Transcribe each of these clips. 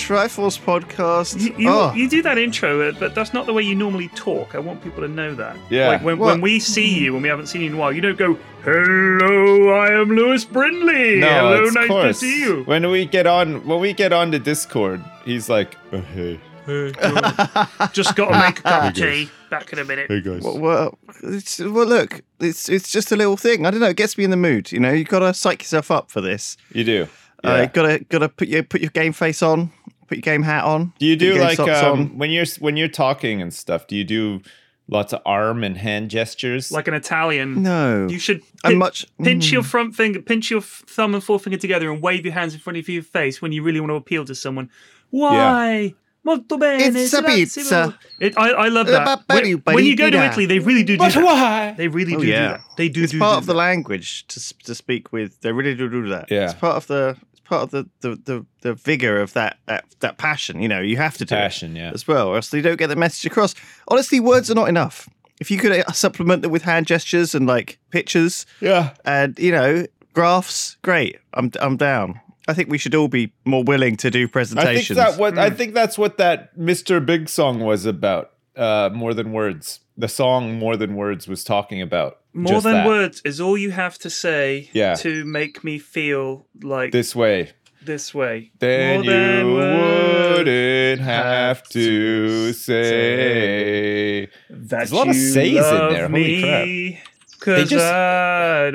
Triforce podcast. You, you, oh, you do that intro, uh, but that's not the way you normally talk. I want people to know that. Yeah. Like when, when we see you, when we haven't seen you in a while, you don't go, "Hello, I am Lewis Brindley. No, Hello, it's nice course. to see you." When we get on, when we get on the Discord, he's like, oh, "Hey, Just got to make a cup of tea. Back in a minute. hey guys." well, well, well, look, it's it's just a little thing. I don't know. It gets me in the mood. You know, you got to psych yourself up for this. You do. Uh, Yeah. gotta gotta put your put your game face on, put your game hat on. do you do like um, when you're when you're talking and stuff? Do you do lots of arm and hand gestures? Like an Italian. No, You should I'm pin- much- pinch mm. your front finger, pinch your thumb and forefinger together, and wave your hands in front of your face when you really want to appeal to someone. Why? Molto bene. It's a pizza. It, I, I love that. ba- ba- When, when you go to Italy, they really do do but that. why? They really Oh, do yeah. do that. They do it's do part do of the language to to speak with. They really do do that. Yeah. it's part of the it's part of the the the, the vigor of that, that that passion. You know, you have to do it Passion, yeah. as well, or else you don't get the message across. Honestly, words are not enough. If you could uh, supplement them with hand gestures and like pictures Yeah. and you know graphs, great. I'm I'm down. I think we should all be more willing to do I think presentations. that what Hmm. I think that's what that Mr. Big song was about. Uh, more than words. The song More Than Words was talking about. More than that. words is all you have to say Yeah. to make me feel like this, way. This way. Then More you wouldn't have to say. that There's a lot of you says in love there. Holy crap. me, Cause just- I'd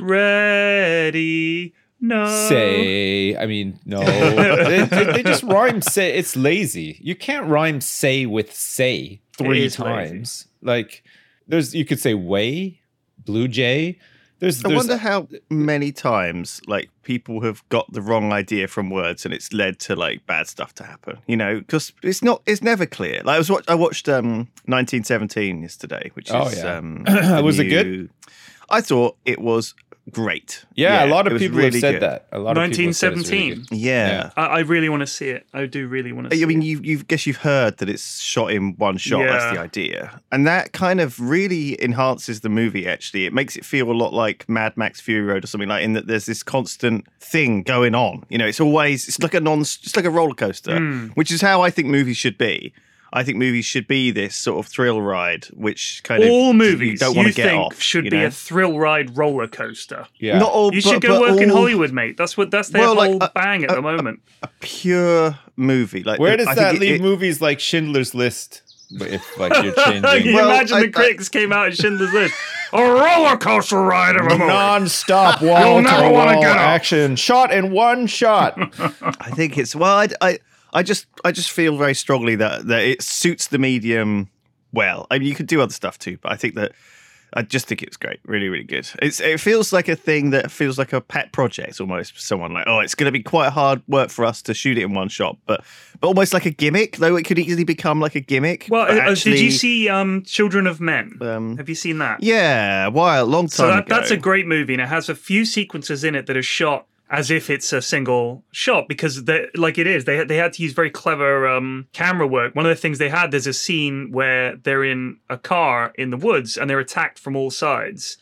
already know. say. I mean, no, they, they- they just rhyme say. It's lazy. You can't rhyme say with say three is lazy. times. Like there's, you could say way, blue jay. There's, I there's wonder how many times like people have got the wrong idea from words and it's led to like bad stuff to happen. You know, because it's not it's never clear. Like I was watch, I watched um 1917 yesterday, which Oh, is yeah. um Was the it good? I thought it was great. yeah, a lot of people really have said good. that. A lot of people have said it's really 1917. Yeah. I, I really want to see it. I do really want to see I mean, it. you you guess you've heard that it's shot in one shot. That's the idea, and that kind of really enhances the movie. Actually, it makes it feel a lot like Mad Max Fury Road or something like. In that there's this constant thing going on. You know, it's always it's like a non, it's like a roller coaster, Hmm. which is how I think movies should be. I think movies should be this sort of thrill ride, which kind of all you movies don't you want to get think off. should you be a thrill ride roller coaster. Yeah, Not all, You but- should go but work in Hollywood, mate. That's what that's their Well, like, whole uh, bang at uh, the moment. a pure movie. Like Where does I that leave it- movies like Schindler's List? If like you're Can changing you Well, imagine I- the critics came out in Schindler's List? A roller coaster ride of a movie. non-stop You'll wall never to wanna wall get up. action, shot in one shot. I think it's well. I, I, I just, I just feel very strongly that that it suits the medium well. I mean, you could do other stuff too, but I think that I just think it's great, really, really good. It's, it feels like a thing that feels like a pet project almost. for Someone like, oh, it's going to be quite hard work for us to shoot it in one shot, but, but almost like a gimmick. Though it could easily become like a gimmick. Well, but uh, did you see um, Children of Men? Um, Have you seen that? Yeah, a while, long time So that, ago. that's a great movie, and it has a few sequences in it that are shot as if it's a single shot because they like it is. They they had to use very clever um, camera work. One of the things they had there's a scene where they're in a car in the woods and they're attacked from all sides,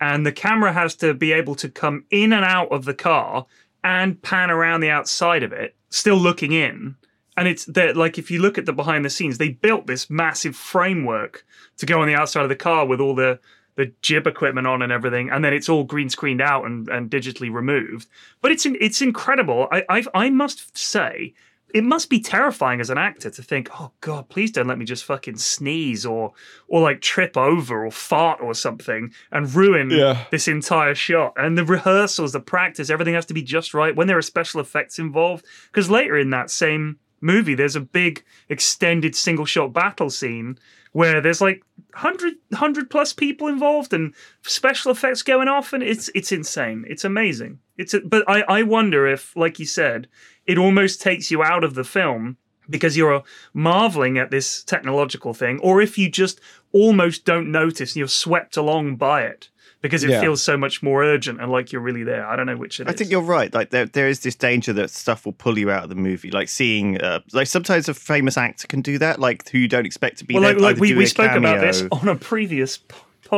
and the camera has to be able to come in and out of the car and pan around the outside of it still looking in. And it's that like if you look at the behind the scenes, they built this massive framework to go on the outside of the car with all the the jib equipment on and everything, and then it's all green screened out and, and digitally removed. But it's it's incredible. I I've, I must say, it must be terrifying as an actor to think, oh god, please don't let me just fucking sneeze or or like trip over or fart or something and ruin Yeah. this entire shot. And the rehearsals, the practice, everything has to be just right when there are special effects involved. Because later in that same movie, there's a big extended single shot battle scene where there's like 100, 100 plus people involved and special effects going off and it's it's insane. It's amazing. It's a, but I, I wonder if like you said it almost takes you out of the film because you're marveling at this technological thing or if you just almost don't notice and you're swept along by it because it Yeah. feels so much more urgent and like you're really there i don't know which it I is. think you're right. Like there, there is this danger that stuff will pull you out of the movie. Like seeing, uh, like sometimes a famous actor can do that. Like who you don't expect to be well there. like, like we, we spoke about this on a previous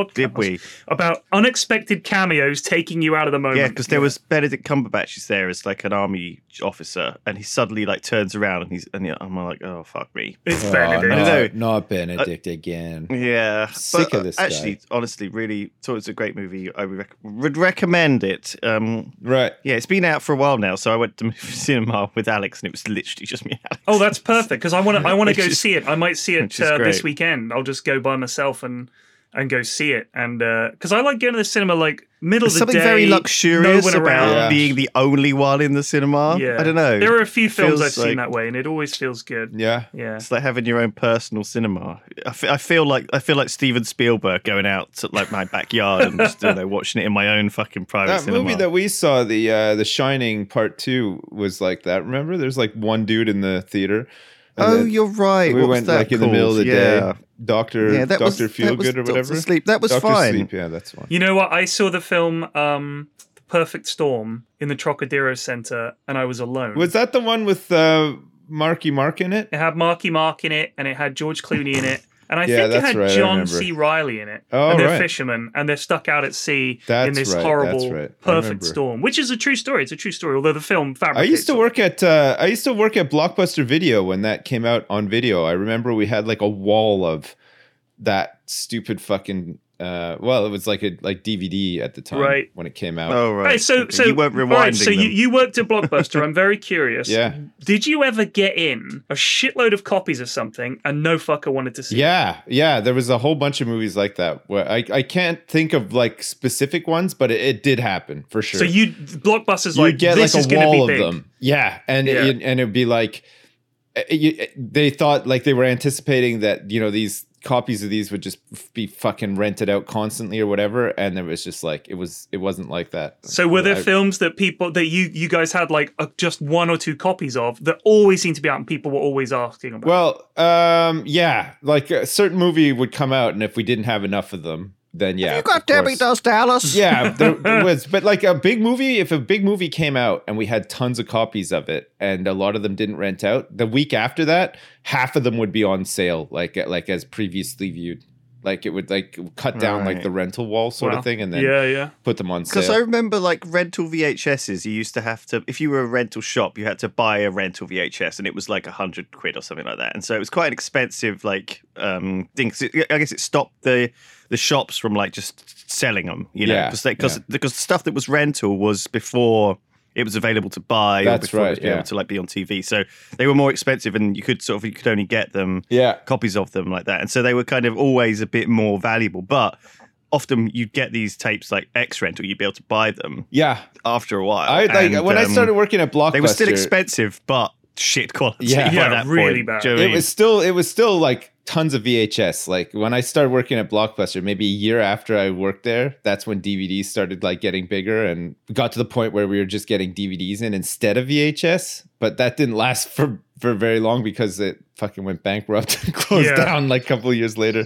podcast Did we? about unexpected cameos taking you out of the moment Yeah, because there was Benedict Cumberbatch is there as like an army officer, and he suddenly like turns around and he's and yeah, I'm like, oh fuck me. it's Oh, Benedict. I don't know. not, not Benedict again. Yeah, Sick but, of this uh, Actually, guy. honestly, really thought it was a great movie. I would, rec- would recommend it. Um, Right. yeah, it's been out for a while now, so I went to cinema with Alex, and it was literally just me. And Alex. Oh, that's perfect because I want to. I want to go is- see it. I might see it uh, this weekend. I'll just go by myself and and go see it. And because I like going to the cinema like middle There's of the something day, very no luxurious one about around. Yeah. being the only one in the cinema. Yeah, I don't know. There are a few films I've seen that way, and it always feels good. Yeah. Yeah. It's like having your own personal cinema. I feel like I feel like Steven Spielberg going out to like my backyard and just you know, watching it in my own fucking private That cinema. movie that we saw, the uh, the Shining Part Two, was like that. Remember, there's like one dude in the theater. And oh, then you're right. we What was went that like in the middle of the called? day. Doctor Yeah, that was- Doctor that was Feelgood or Dr. whatever. Sleep. That was Doctor fine. Sleep. Yeah, that's one. You know what? I saw the film um, The Perfect Storm in the Trocadero Center, and I was alone. Was that the one with uh, Marky Mark in it? it had Marky Mark in it, and it had George Clooney in it, and I Yeah, think it had right, John. C. Reilly in it. Oh, and they're right. fishermen, and they're stuck out at sea in this right, horrible. Perfect storm, which is a true story. It's a true story, although the film I used to it. work at uh, I used to work at Blockbuster Video when that came out on video. I remember we had like a wall of that stupid fucking uh, well, it was like a like DVD at the time Right. when it came out. Oh right. Hey, so Okay, so you weren't rewinding right, so them. you worked at Blockbuster. I'm very curious. Yeah. Did you ever get in a shitload of copies of something and no fucker wanted to see? it? Yeah, yeah, there was a whole bunch of movies like that. Where I, I can't think of like specific ones, but it, it did happen for sure. So you Blockbuster's you like get this like a going to wall of big. them. Yeah, and Yeah. It, and it'd be like uh, you, they thought like they were anticipating that you know these copies of these would just be fucking rented out constantly or whatever, and it was just like it was it wasn't like that. So were there I- films that people that you you guys had like uh, just one or two copies of that always seemed to be out and people were always asking about? Well, um, yeah, like a certain movie would come out, and if we didn't have enough of them, then yeah, you got Debbie. Does Dallas. yeah, there, there was, but like a big movie, if a big movie came out and we had tons of copies of it, and a lot of them didn't rent out, the week after that, half of them would be on sale, like like as previously viewed. Like it would like cut down like the rental wall sort Wow. of thing, and then yeah, yeah. put them on Because I remember like rental VHSs, you used to have to, if you were a rental shop, you had to buy a rental VHS and it was like a hundred quid or something like that. And so it was quite an expensive like um thing. 'cause it- I guess it stopped the the shops from like just selling them, you know, Yeah, because because yeah. because the stuff that was rental was before it was available to buy That's or before it right, was able yeah. to like be on TV. So they were more expensive and you could sort of you could only get them yeah, copies of them like that. And so they were kind of always a bit more valuable. But often you'd get these tapes like X rental, you'd be able to buy them yeah. after a while. I like And, when I um, started working at Blockbuster. they were still expensive, but shit quality. Yeah. by Yeah, that really point. bad. Do you know what I it was still it was still like tons of VHS. Like when I started working at Blockbuster, maybe a year after I worked there, that's when DVDs started like getting bigger and got to the point where we were just getting DVDs in instead of VHS. But that didn't last for for very long because it fucking went bankrupt and closed Yeah. down like a couple of years later.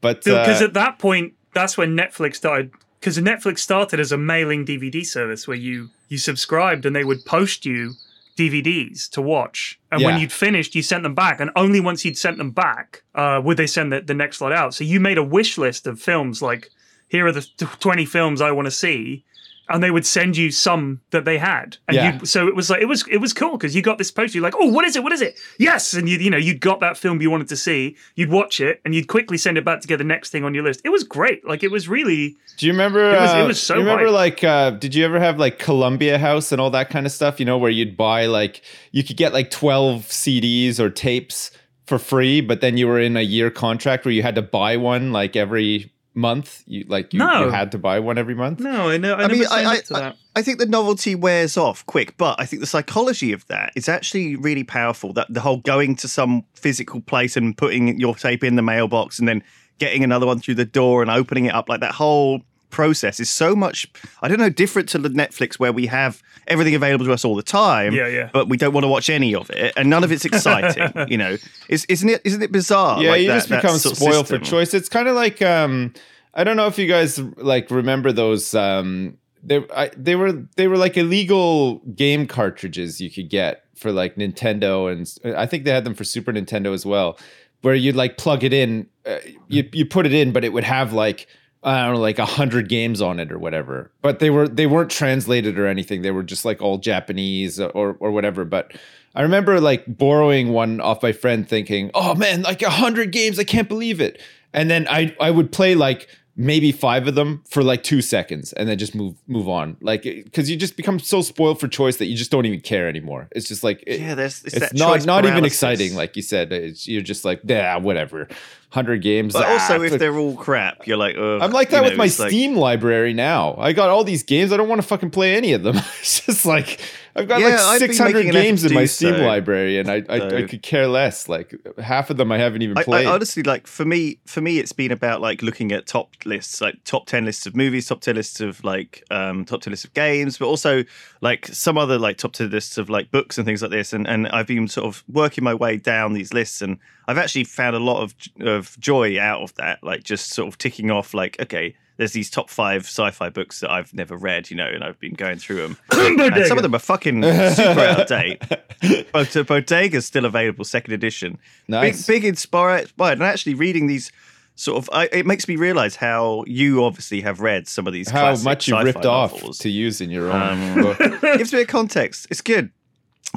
But Because uh, at that point, that's when Netflix started. Because Netflix started as a mailing DVD service where you you subscribed and they would post you DVDs to watch, and when you'd finished, you sent them back, and only once you'd sent them back uh, would they send the, the next lot out. So you made a wish list of films like here are the twenty films I want to see. And they would send you some that they had. And Yeah. you so it was like it was it was cool because you got this poster, you're like, oh, what is it? What is it? Yes. And you you know, you'd got that film you wanted to see, you'd watch it, and you'd quickly send it back to get the next thing on your list. It was great. Like it was really Do you remember? It was- it uh, was so You remember, hype. like, uh, did you ever have like Columbia House and all that kind of stuff? You know, where you'd buy like you could get like twelve CDs or tapes for free, but then you were in a year contract where you had to buy one like every month. You like you, No. you had to buy one every month. No, I know I, I never mean, signed I, up to I. I think the novelty wears off quick, but I think the psychology of that is actually really powerful. That the whole going to some physical place and putting your tape in the mailbox and then getting another one through the door and opening it up, like that whole process is so much, I don't know, different to the Netflix where we have everything available to us all the time. Yeah, yeah. But we don't want to watch any of it, and none of it's exciting. you know, is, isn't it? Isn't it bizarre? yeah, like you that- just become spoiled for choice. It's kind of like um, I don't know if you guys like remember those. Um, they I, they were they were like illegal game cartridges you could get for like Nintendo, and I think they had them for Super Nintendo as well, where you'd like plug it in, uh, you you put it in, but it would have like. I don't know, like a hundred games on it or whatever. But they were they weren't translated or anything. They were just like all Japanese or or whatever. But I remember like borrowing one off my friend, thinking, "Oh man, like a hundred games! I can't believe it!" And then I I would play like maybe five of them for like two seconds, and then just move move on, like because you just become so spoiled for choice that you just don't even care anymore. It's just like it- Yeah, there's it's, it's not not even exciting, like you said. It's, you're just like, yeah, whatever. Hundred games. But ah, also, if fuck." they're all crap, you're like, Ugh, I'm like you that know, with my it's like- Steam library now. I got all these games. I don't want to fucking play any of them. it's just like I've got Yeah, like 600 making an effort games in my Steam so. library, and I, I I could care less. Like half of them I haven't even I, played. I honestly like for me for me it's been about like looking at top lists like top 10 lists of movies top 10 lists of like um top 10 lists of games but also like some other like top 10 lists of like books and things like this and and I've been sort of working my way down these lists and I've actually found a lot of of joy out of that like just sort of ticking off like okay there's these top five sci-fi books that I've never read, you know, and I've been going through them. and some of them are fucking super out of date. But Bodega's still available, second edition. Nice. Big, big inspired, inspired. And actually reading these sort of, I, it makes me realize how you obviously have read some of these. How much you sci-fi ripped off to use in your own Um, book. gives me a context. It's good.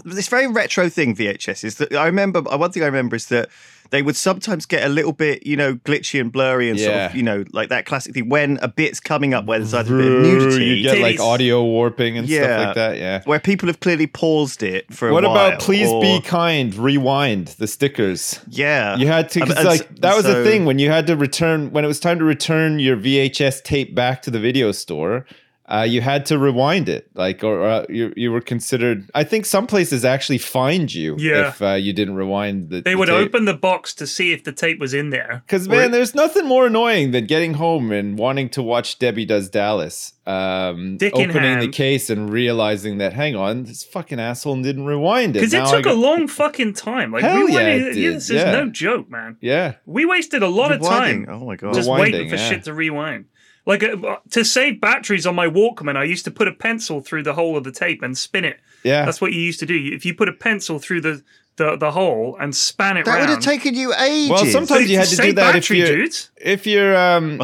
This very retro thing, VHS, is that I remember. One thing I remember is that they would sometimes get a little bit, you know, glitchy and blurry and sort of, you know, like that classic thing when a bit's coming up where there's either a bit of nudity, You get like audio warping and stuff Yeah. like that. Yeah. where people have clearly paused it for a What about please or- be kind? Rewind the stickers. Yeah, You had to, um, 'cause, And- and like that was so- the thing when you had to return when it was time to return your VHS tape back to the video store. Uh, you had to rewind it, like, or, or you you were considered. I think some places actually fined you Yeah. if uh, you didn't rewind the. They the would tape. open the box to see if the tape was in there. Because man, it- there's nothing more annoying than getting home and wanting to watch Debbie Does Dallas. Um, Dick in opening the case and realizing that, hang on, this fucking asshole didn't rewind it. because it Now I took a long fucking time. Like Hell we yeah, went it in, did, this is yeah. no joke, man. Yeah, We wasted a lot of time Oh my god! just Rewinding, waiting for yeah. shit to rewind. Like uh, to save batteries on my Walkman, I used to put a pencil through the hole of the tape and spin it. yeah. That's what you used to do. If you put a pencil through the the, the hole and span it that would round. have taken you ages. Well, sometimes you had to do Save that if battery, you dudes. if your um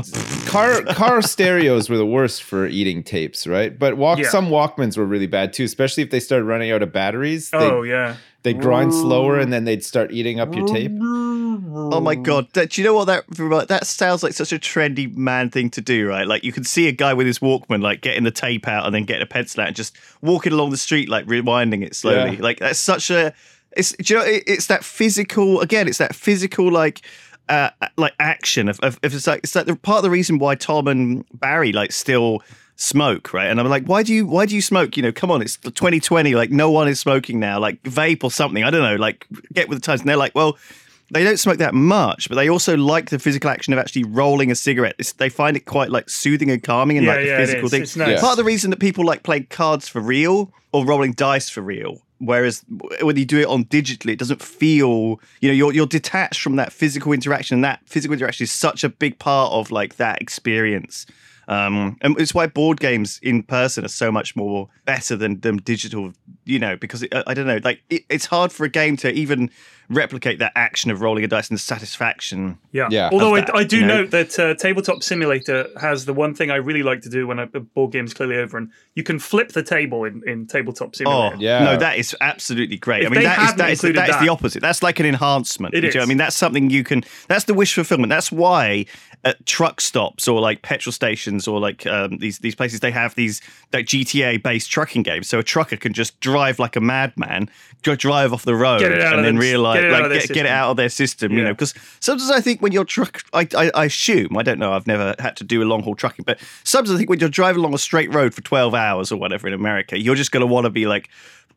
car car stereos were the worst for eating tapes, right? But walk Yeah. some Walkmans were really bad too, especially if they started running out of batteries. They Oh yeah. they grind slower and then they'd start eating up your tape. Oh my god! That, do you know what that that sounds like? Such a trendy man thing to do, right? Like you can see a guy with his Walkman, like getting the tape out and then getting a pencil out and just walking along the street, like rewinding it slowly. Yeah. Like that's such a. It's do you know it, it's that physical again. It's that physical like. Uh, like action of, of, of it's like it's like the part of the reason why Tom and Barry like still smoke right and I'm like why do you why do you smoke you know come on it's 2020 like no one is smoking now like vape or something I don't know like get with the times and they're like well they don't smoke that much, but they also like the physical action of actually rolling a cigarette. It's, they find it quite like soothing and calming and Yeah, like the it physical is. thing. It's nice. Yeah. Part of the reason that people like playing cards for real or rolling dice for real. Whereas when you do it on digitally, it doesn't feel, you know, you're you're detached from that physical interaction. And that physical interaction is such a big part of like that experience. Um, and it's why board games in person are so much more better than, than digital you know, because it, I, I don't know, like it, it's hard for a game to even replicate that action of rolling a dice and the satisfaction. Yeah. Yeah. Although that, I, I do you know? note that uh, Tabletop Simulator has the one thing I really like to do when a a board game's clearly over, and you can flip the table in, in Tabletop Simulator. Oh, Yeah. No, that is absolutely great. If I mean, that is, included that is the opposite. That's like an enhancement. It you know what I mean, that's something you can. That's the wish fulfillment. That's why at truck stops or like petrol stations or like um, these these places they have these like GTA based trucking games. So a trucker can just drive like a madman, go drive off the road, Get it out and then realize get it like get, get it out of their system. You know, because sometimes I think when you're truck, I, I I assume I don't know. I've never had to do a long haul trucking, but sometimes I think when you're driving along a straight road for twelve hours or whatever in America, you're just going to want to be like.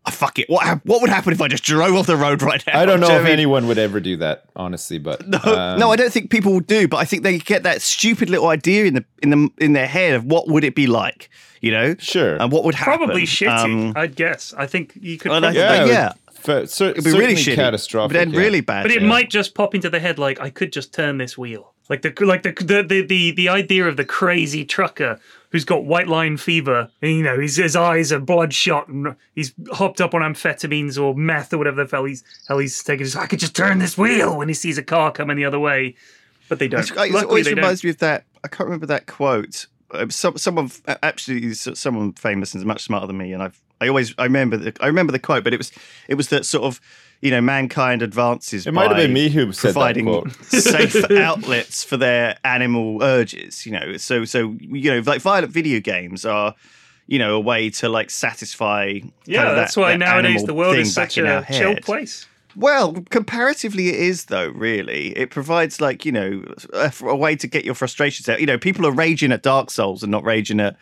Oh, fuck it. What hap- what would happen if I just drove off the road right now? I don't know Do if I mean? anyone would ever do that, honestly. But No, um, no, I don't think people would do, but I think they get that stupid little idea in the in the in their head of what would it be like, you know? Sure. And what would happen? Probably shitty, Um, I'd guess. I think you could. Well, probably- yeah, yeah. Fa- cer- it'd be really certainly shitty, catastrophic. but then yeah. really bad. But it yeah. might just pop into the head like I could just turn this wheel. Like the like the the the the, the idea of the crazy trucker who's got white line fever and you know his his eyes are bloodshot and he's hopped up on amphetamines or meth or whatever the hell he's hell he's taking. Just, I could just turn this wheel when he sees a car coming the other way, but they don't. It's- It always reminds don't. me of that. I can't remember that quote. Uh, Some, someone actually, someone famous and much smarter than me, and I've. I always, I remember, the, I remember the quote, but it was, it was that sort of, you know, mankind advances. It might have by been me who said that providing quote. safe outlets for their animal urges. You know, so so you know, like violent video games are, you know, a way to like satisfy. kind Yeah, of that's that- why that nowadays the world is such a chill place. Well, comparatively, it is though. Really, it provides like you know a, a way to get your frustrations out. You know, people are raging at Dark Souls and not raging at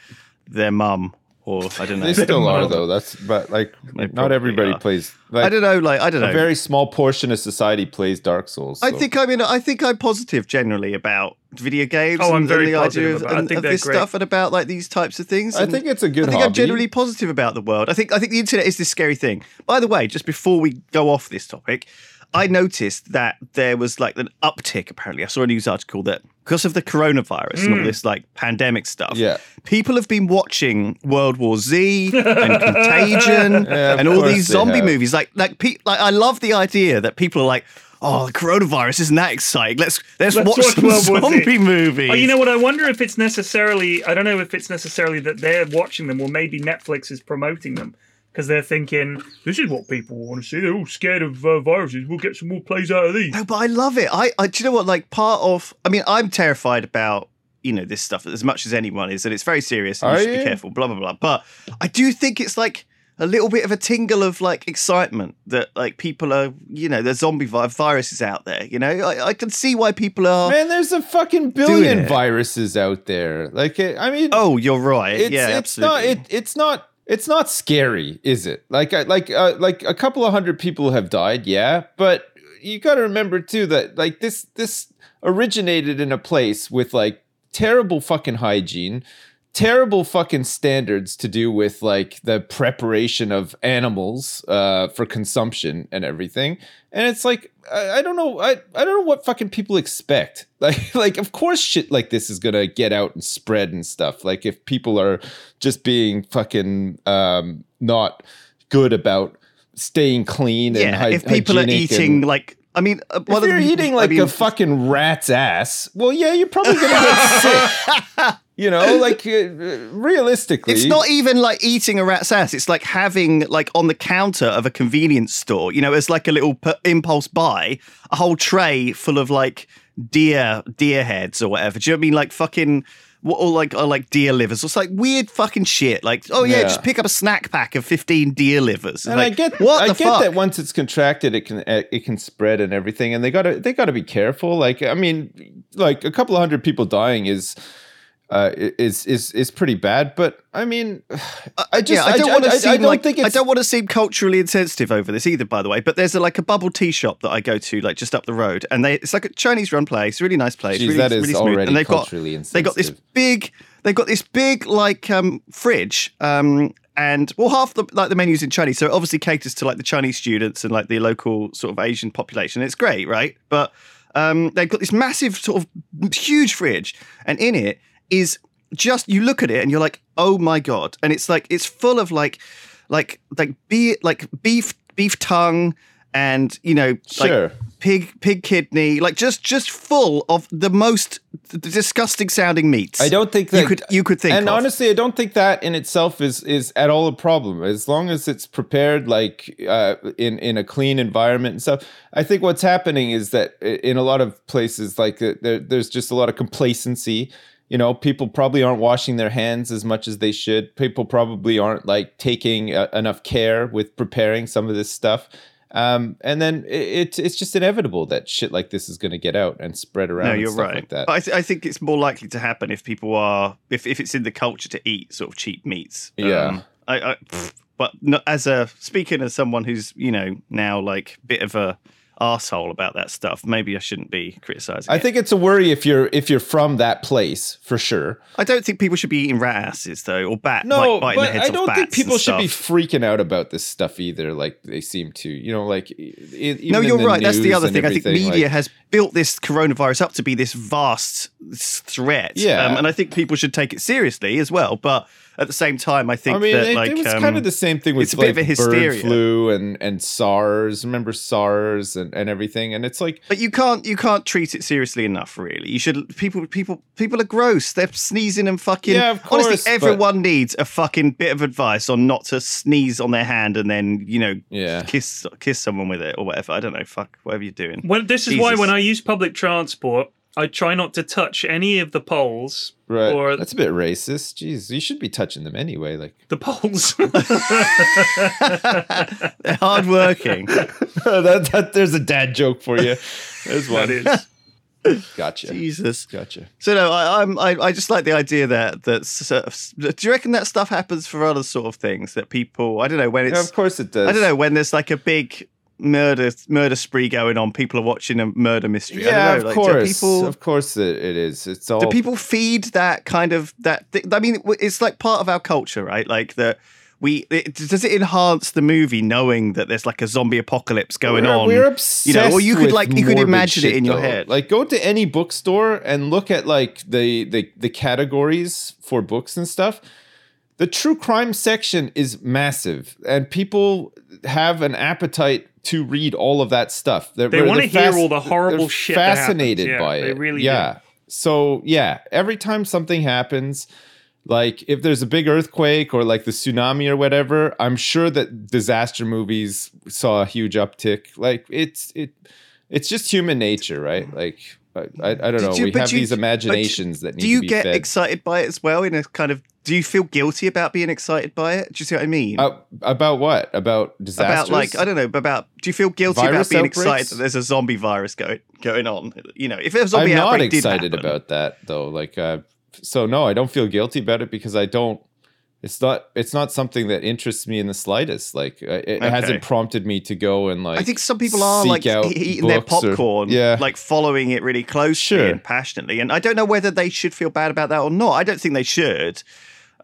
their mum or I don't know. They still are though. That's but like They not everybody are. plays. I don't know. Like I don't know. a very small portion of society plays Dark Souls. I think I mean I think I'm positive generally about video games. Oh, I'm and, very and the positive idea of, about it. I and- think of this great. stuff and about like these types of things. I think it's a good I think I'm generally positive about the world. I think I think the internet is this scary thing. By the way, just before we go off this topic, I noticed that there was like an uptick. Apparently, I saw a news article that because of the coronavirus and all mm. this like pandemic stuff, Yeah. people have been watching World War Z and Contagion Yeah, and all these zombie have. movies. Like like pe- like I love the idea that people are like. Oh, the coronavirus isn't that exciting. Let's let's, Let's watch, watch some World zombie movies. Oh, you know what? I wonder if it's necessarily. I don't know if it's necessarily that they're watching them, or maybe Netflix is promoting them because they're thinking this is what people want to see. They're all scared of uh, viruses. We'll get some more plays out of these. No, but I love it. I, I, do you know what? Like part of, I mean, I'm terrified about you know this stuff as much as anyone is, and it's very serious. And Are you should you? be careful. Blah blah blah. But I do think it's like a little bit of a tingle of like excitement that like people are, you know, there's zombie vi- viruses out there. You know, I, I can see why people are. Man, there's a fucking billion it. viruses out there. Like, it- I mean, oh, you're right. it's, yeah, it's not. It, it's not. It's not scary, is it? Like, like, uh, like a couple of hundred people have died, yeah. But you got to remember too that like this, this originated in a place with like terrible fucking hygiene, terrible fucking standards to do with like the preparation of animals uh, for consumption and everything. And it's like I, I don't know, I, I don't know what fucking people expect. Like like of course shit like this is gonna get out and spread and stuff. Like if people are just being fucking um, not good about staying clean and yeah. hy- if people are eating and- like, I mean, uh, if you're the- eating I like mean, a fucking rat's ass, well, yeah, you're probably gonna get sick. You know, like uh, realistically, It's not even like eating a rat's ass. It's like having like on the counter of a convenience store, you know, as like a little p- impulse buy, a whole tray full of like deer deer heads or whatever. Do you know what I mean? Like fucking what or like or like deer livers. It's like weird fucking shit. Like oh yeah, Yeah. just pick up a snack pack of fifteen deer livers. It's And like, I get, what I get fuck? that once it's contracted, it can uh, it can spread and everything, and they gotta they gotta be careful. Like, I mean, like a couple of hundred people dying is. Uh, is is is pretty bad, but I mean, I just yeah, I don't want to I, seem don't like think I don't want to seem culturally insensitive over this either. By the way, but there's a, like a bubble tea shop that I go to, like just up the road, and they it's like a Chinese run place, really nice place, Jeez, really, that is really smooth. already and they've got they got this big they've got this big like um fridge um and well half the like the menus in Chinese, so it obviously caters to like the Chinese students and like the local sort of Asian population. It's great, right? But um, they've got this massive sort of huge fridge, and in it is just you look at it and you're like, oh my god, and it's like it's full of like like like be like beef beef tongue and you know like Sure. pig pig kidney like just just full of the most disgusting sounding meats. I don't think that you could you could think and of. honestly, I don't think that in itself is is at all a problem. As long as it's prepared like uh, in in a clean environment and stuff. I think what's happening is that in a lot of places, like uh, there, there's just a lot of complacency. You know, people probably aren't washing their hands as much as they should. People probably aren't like taking uh, enough care with preparing some of this stuff. Um, and then it, it's it's just inevitable that shit like this is going to get out and spread around. no, you're stuff right. Like that. I, th- I think it's more likely to happen if people are if, if it's in the culture to eat sort of cheap meats. Um, Yeah. I, I but as a speaking as someone who's you know now like bit of a asshole about that stuff, maybe I shouldn't be criticizing. I it. think it's a worry if you're if you're from that place for sure. I don't think people should be eating rat asses though, or bat No, like biting but the heads I don't think people should be freaking out about this stuff either. Like they seem to, you know, like No, you're right. That's the other thing. I think media like- has built this coronavirus up to be this vast threat. Yeah. um, and I think people should take it seriously as well. But at the same time, I think I mean, that it, like it was um, kind of the same thing with it's a bit of a hysteria. bird flu and and SARS. Remember SARS and, and everything, and it's like But you can't you can't treat it seriously enough. Really, you should. People people people are gross. They're sneezing and fucking. Yeah, of course, honestly, but- everyone needs a fucking bit of advice on not to sneeze on their hand and then you know Yeah. kiss kiss someone with it or whatever. I don't know. Fuck whatever you're doing. Well, this is why when I use public transport, I try not to touch any of the poles right. or That's a bit racist. Jeez, you should be touching them anyway. Like the poles. They're hardworking. that, that. There's a dad joke for you. There's one. that is. Gotcha. Jesus. Gotcha. So no, I, I'm I, I just like the idea that that sort uh, of, do you reckon that stuff happens for other sort of things that people I don't know when Yeah, it's of course it does. I don't know when there's like a big murder murder spree going on. People are watching a murder mystery. I Yeah, don't of like, course. people Of course it, it is. It's all do people feed that kind of that? Th- I mean, it's like part of our culture, right? Like that. We it, does it enhance the movie knowing that there's like a zombie apocalypse going we're, on? We're you obsessed. know, or you could like you could imagine it in your though. head. Like go to any bookstore and look at like the the the categories for books and stuff. The true crime section is massive, and people have an appetite to read all of that stuff. They're, They wanna hear fas- all the horrible they're shit that. Fascinated Yeah, by they it. really yeah. So yeah, every time something happens, like if there's a big earthquake or like the tsunami or whatever, I'm sure that disaster movies saw a huge uptick. Like it's it it's just human nature, right? Like I, I, don't Did know. you- we have you- these imaginations that need do you get fed. excited by it as well in a kind of do you feel guilty about being excited by it do you see what i mean Uh, about what? About disasters? about like i don't know about do you feel guilty Virus about being outbreaks? excited that there's a zombie virus going going on you know if a I'm zombie not outbreak did excited happen- about that though. Like, uh, so no, I don't feel guilty about it because I don't. It's not. It's not something that interests me in the slightest. Like, uh, it Okay. hasn't prompted me to go and like. I think some people are like eating their books or- popcorn, yeah, like following it really closely Sure. and passionately. And I don't know whether they should feel bad about that or not. I don't think they should.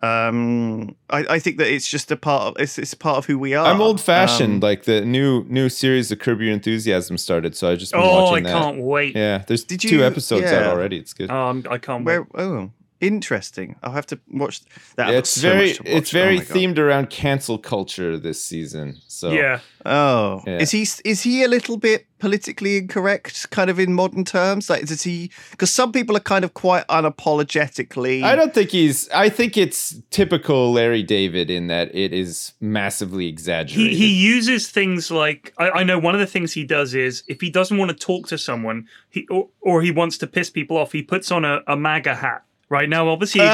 Um, I, I think that it's just a part of it's, it's part of who we are. I'm old fashioned. Um, like the new new series of Curb Your Enthusiasm started, so I just been Oh, I that. can't wait. Yeah, there's Did two you- episodes out already. It's good. Oh, I'm, I can't wait. where oh interesting. I'll have to watch that. Yeah, it's so very much to watch. it's Oh very themed around cancel culture this season. So Yeah. Oh, Yeah. is he is he a little bit politically incorrect, kind of in modern terms? Like, does he? Because some people are kind of quite unapologetically. I don't think he's. I think it's typical Larry David in that it is massively He exaggerated. he uses things like I, I know one of the things he does is if he doesn't want to talk to someone, he or, or he wants to piss people off, he puts on a, a MAGA hat. Right now, obviously in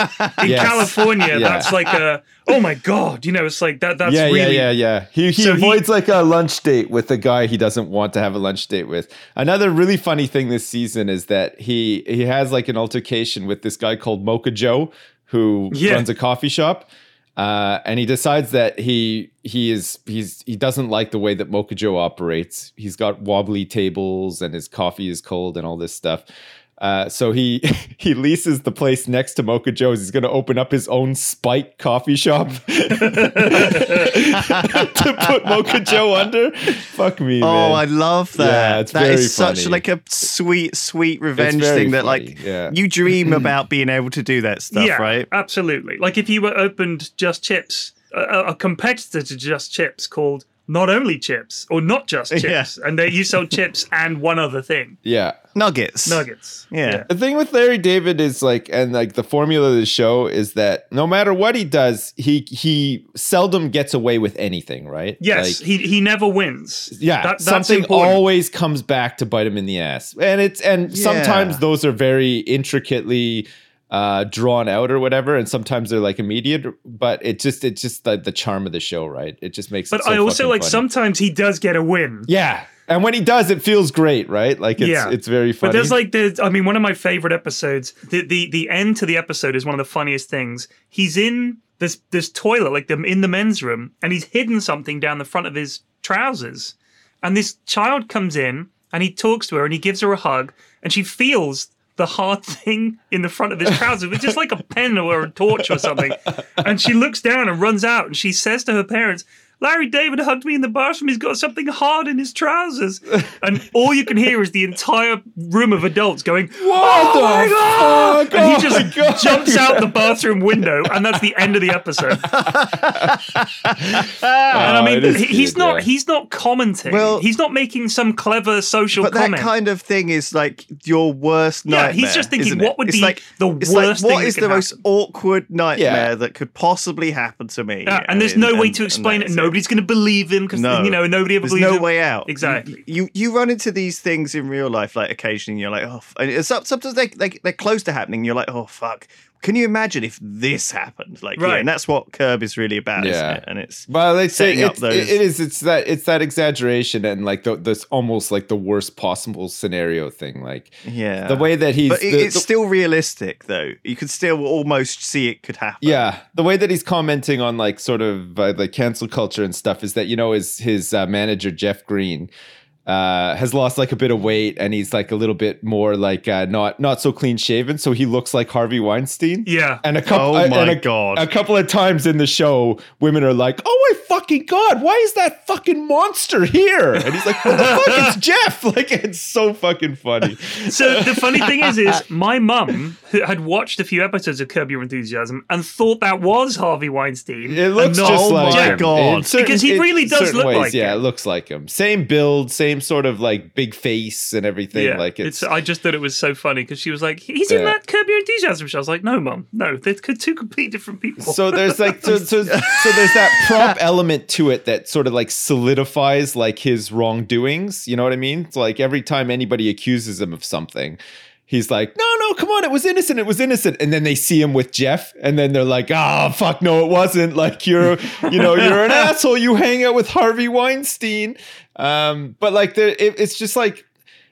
Yes. California, Yeah. that's like a oh my god, you know, it's like that. That's yeah, really yeah, yeah, yeah. He he So he- avoids like a lunch date with a guy he doesn't want to have a lunch date with. Another really funny thing this season is that he he has like an altercation with this guy called Mocha Joe who Yeah. runs a coffee shop. Uh, and he decides that he he is he's he doesn't like the way that Mocha Joe operates. He's got wobbly tables and his coffee is cold and all this stuff. Uh, so he he leases the place next to Mocha Joe's. He's going to open up his own Spike coffee shop to put Mocha Joe under. Fuck me, Oh, man. I love that. Yeah, it's That very is such like a sweet, sweet revenge very thing that like yeah. you dream about being able to do that stuff, yeah, right? absolutely. Like if you were opened just chips a, a competitor to Just Chips called Not Only Chips or Not Just Chips, and they you sell chips and one other thing, Yeah. Nuggets. nuggets. Yeah. The thing with Larry David is like, and like the formula of the show is that no matter what he does, he he seldom gets away with anything, right? Yes, Like, he he never wins. yeah, That- that's something important. always comes back to bite him in the ass, and it's and sometimes those are very intricately uh drawn out or whatever and sometimes they're like immediate but it just it's just the, the charm of the show right it just makes it But so I also like funny. sometimes he does get a win. yeah and when he does it feels great right like it's Yeah. it's very funny But there's like there's I mean one of my favorite episodes. The the the end to the episode is one of the funniest things. He's in this this toilet like them in the men's room and he's hidden something down the front of his trousers. And this child comes in and he talks to her and he gives her a hug and she feels the hard thing in the front of his trousers. It's just like a pen or a torch or something. And she looks down and runs out and she says to her parents, Larry David hugged me in the bathroom. He's got something hard in his trousers. And all you can hear is the entire room of adults going, What Oh my the God! fuck? And he Oh just my God. jumps out the bathroom window, and that's the end of the episode. and I Oh, mean, it is he- he's good, not yeah. he's not commenting. Well- he's not making some clever social But that comment. kind of thing is like your worst nightmare. Yeah, he's just thinking, isn't what it? would It's be like, the it's worst like, thing What that is could the most awkward nightmare Yeah. that could possibly happen to me? Yeah, and there's no way to explain it. that's Nobody's going to believe him because No. you know nobody ever There's believes no him. way out. Exactly. You, you you run into these things in real life, like occasionally, you're like, oh, f- and it's, some- sometimes they, they they're close to happening. You're like, oh fuck. Can you imagine if this happened? Like, yeah, Right. and that's what Curb is really about, isn't Yeah. it? And it's Well, it's, setting it, up it's- those- it is. It's that. It's that exaggeration and like the, this almost like the worst possible scenario thing. Like yeah, the way that he's. but it, the- it's the- still realistic, though. You could still almost see it could happen. yeah, the way that he's commenting on like sort of uh, like cancel culture and stuff is that you know his his uh, manager Jeff Greene uh has lost like a bit of weight and he's like a little bit more like uh not not so clean shaven so he looks like Harvey Weinstein Yeah. and a couple Oh my and a, God. a couple of times in the show women are like oh my fucking god why is that fucking monster here and he's like what the fuck it's Jeff like it's so fucking funny So the funny thing is, is my mum who had watched a few episodes of Curb Your Enthusiasm and thought that was Harvey Weinstein. It looks and not just oh like my him. God. Certain- Because he really does look ways, like yeah, him. it looks like him. Same build, same sort of like big face and everything. Yeah, like it's, I just thought it was so funny because she was like, "He's in Yeah. that Curb Your Enthusiasm show." I was like, "No, mom, no, they're two complete different people." so there's like so, so so there's that prop element to it that sort of like solidifies like his wrongdoings. You know what I mean? It's like every time anybody accuses him of something. He's like, no, no, come on, it was innocent, it was innocent. And then they see him with Jeff, and then they're like, oh, fuck, no, it wasn't. Like, you're, you know, you're an asshole. You hang out with Harvey Weinstein. Um, but like, the, it, it's just like,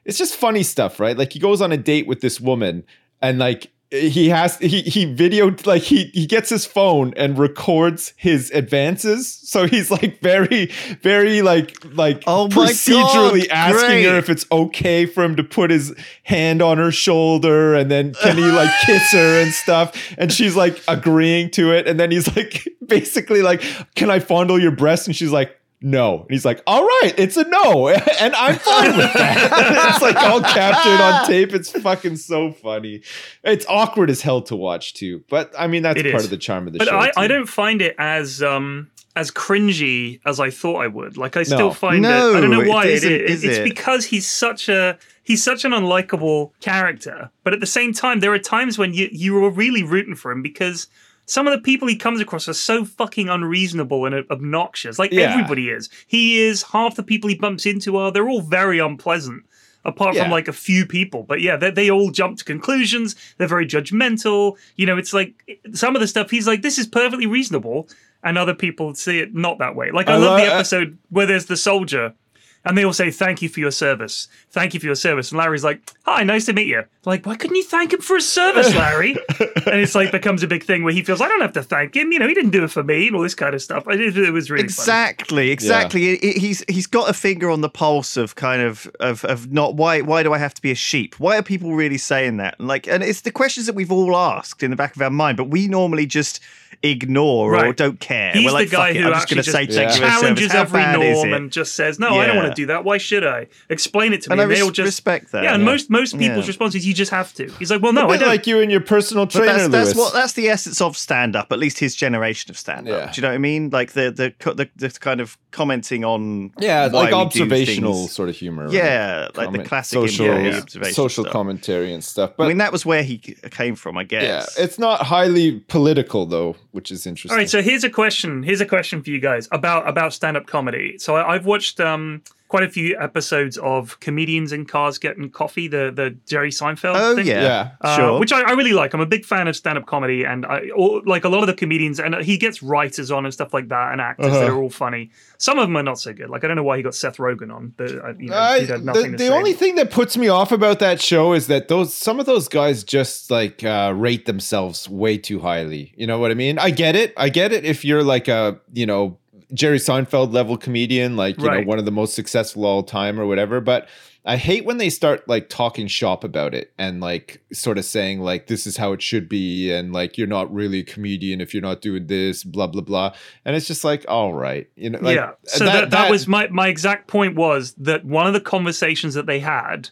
it's just funny stuff, right? Like, he goes on a date with this woman, and like, he has he he videoed like he he gets his phone and records his advances. So he's like very very like like Oh procedurally God, asking her if it's okay for him to put his hand on her shoulder and then can he like kiss her and stuff. And she's like agreeing to it. And then he's like basically like can I fondle your breast? And she's like no. And he's like, all right, it's a no. And I'm fine with that. it's like all captured on tape. It's fucking so funny. It's awkward as hell to watch too. But I mean, that's It part is. of the charm of the but show. I, I don't find it as um as cringy as I thought I would. Like I No. still find No, it. I don't know it why it isn't, is. is It's it? because he's such a he's such an unlikable character. But at the same time, there are times when you you are really rooting for him because. Some of the people he comes across are so fucking unreasonable and obnoxious. Like Yeah. everybody is. He is. Half the people he bumps into are. They're all very unpleasant. Apart from like a few people, but yeah, they, they all jump to conclusions. They're very judgmental. You know, it's like some of the stuff he's like, this is perfectly reasonable, and other people see it not that way. Like I, I love lo- the I- episode where there's the soldier, and they all say thank you for your service, thank you for your service, and Larry's like, hi, nice to meet you. Like, why couldn't you thank him for his service, Larry? and it's like becomes a big thing where he feels I don't have to thank him. You know, he didn't do it for me, and all this kind of stuff. I did, it was really funny. Exactly, exactly. It- it- he's he's got a finger on the pulse of kind of of of not why why do I have to be a sheep? Why are people really saying that? And like, and it's the questions that we've all asked in the back of our mind, but we normally just ignore or don't care. He's We're like, the guy "Fuck it, who I'm just actually going to say just thank you for your service." challenges every norm and just says, "No, I don't want to do that. Why should I? Explain it to me. And I and they'll res- just respect that, Yeah, and yeah. most most people's Yeah. response is you just have to. He's like, well, no, a I bit don't. like you and your personal But trainer, that's, that's Lewis. what that's the essence of stand up. At least his generation of stand up. Yeah. Do you know what I mean? Like the the the, the kind of commenting on yeah, like observational sort of humor. right? Yeah, like the classic social, employee observation social stuff. commentary and stuff. But I mean, that was where he came from, I guess. yeah, it's not highly political though, which is interesting. All right, so here's a question. Here's a question for you guys about about stand up comedy. So I, I've watched um, quite a few episodes of comedians in cars getting coffee, the the Jerry Seinfeld. oh thing. yeah, Yeah. Uh, sure. which I, I really like. I'm a big fan of stand-up comedy, and I, or, like a lot of the comedians, and he gets writers on and stuff like that, and actors that Uh-huh. are all funny. Some of them are not so good. Like I don't know why he got Seth Rogen on, but uh, you know, I- he had the the only thing that puts me off about that show is that those some of those guys just like uh, rate themselves way too highly. You know what I mean? I get it. I get it. If you're like a you know Jerry Seinfeld level comedian, like you Right. know one of the most successful all time or whatever, but. I hate when they start like talking shop about it and like sort of saying like this is how it should be and like you're not really a comedian if you're not doing this blah blah blah and it's just like all right you know like yeah. So that, that, was my my exact point was that one of the conversations that they had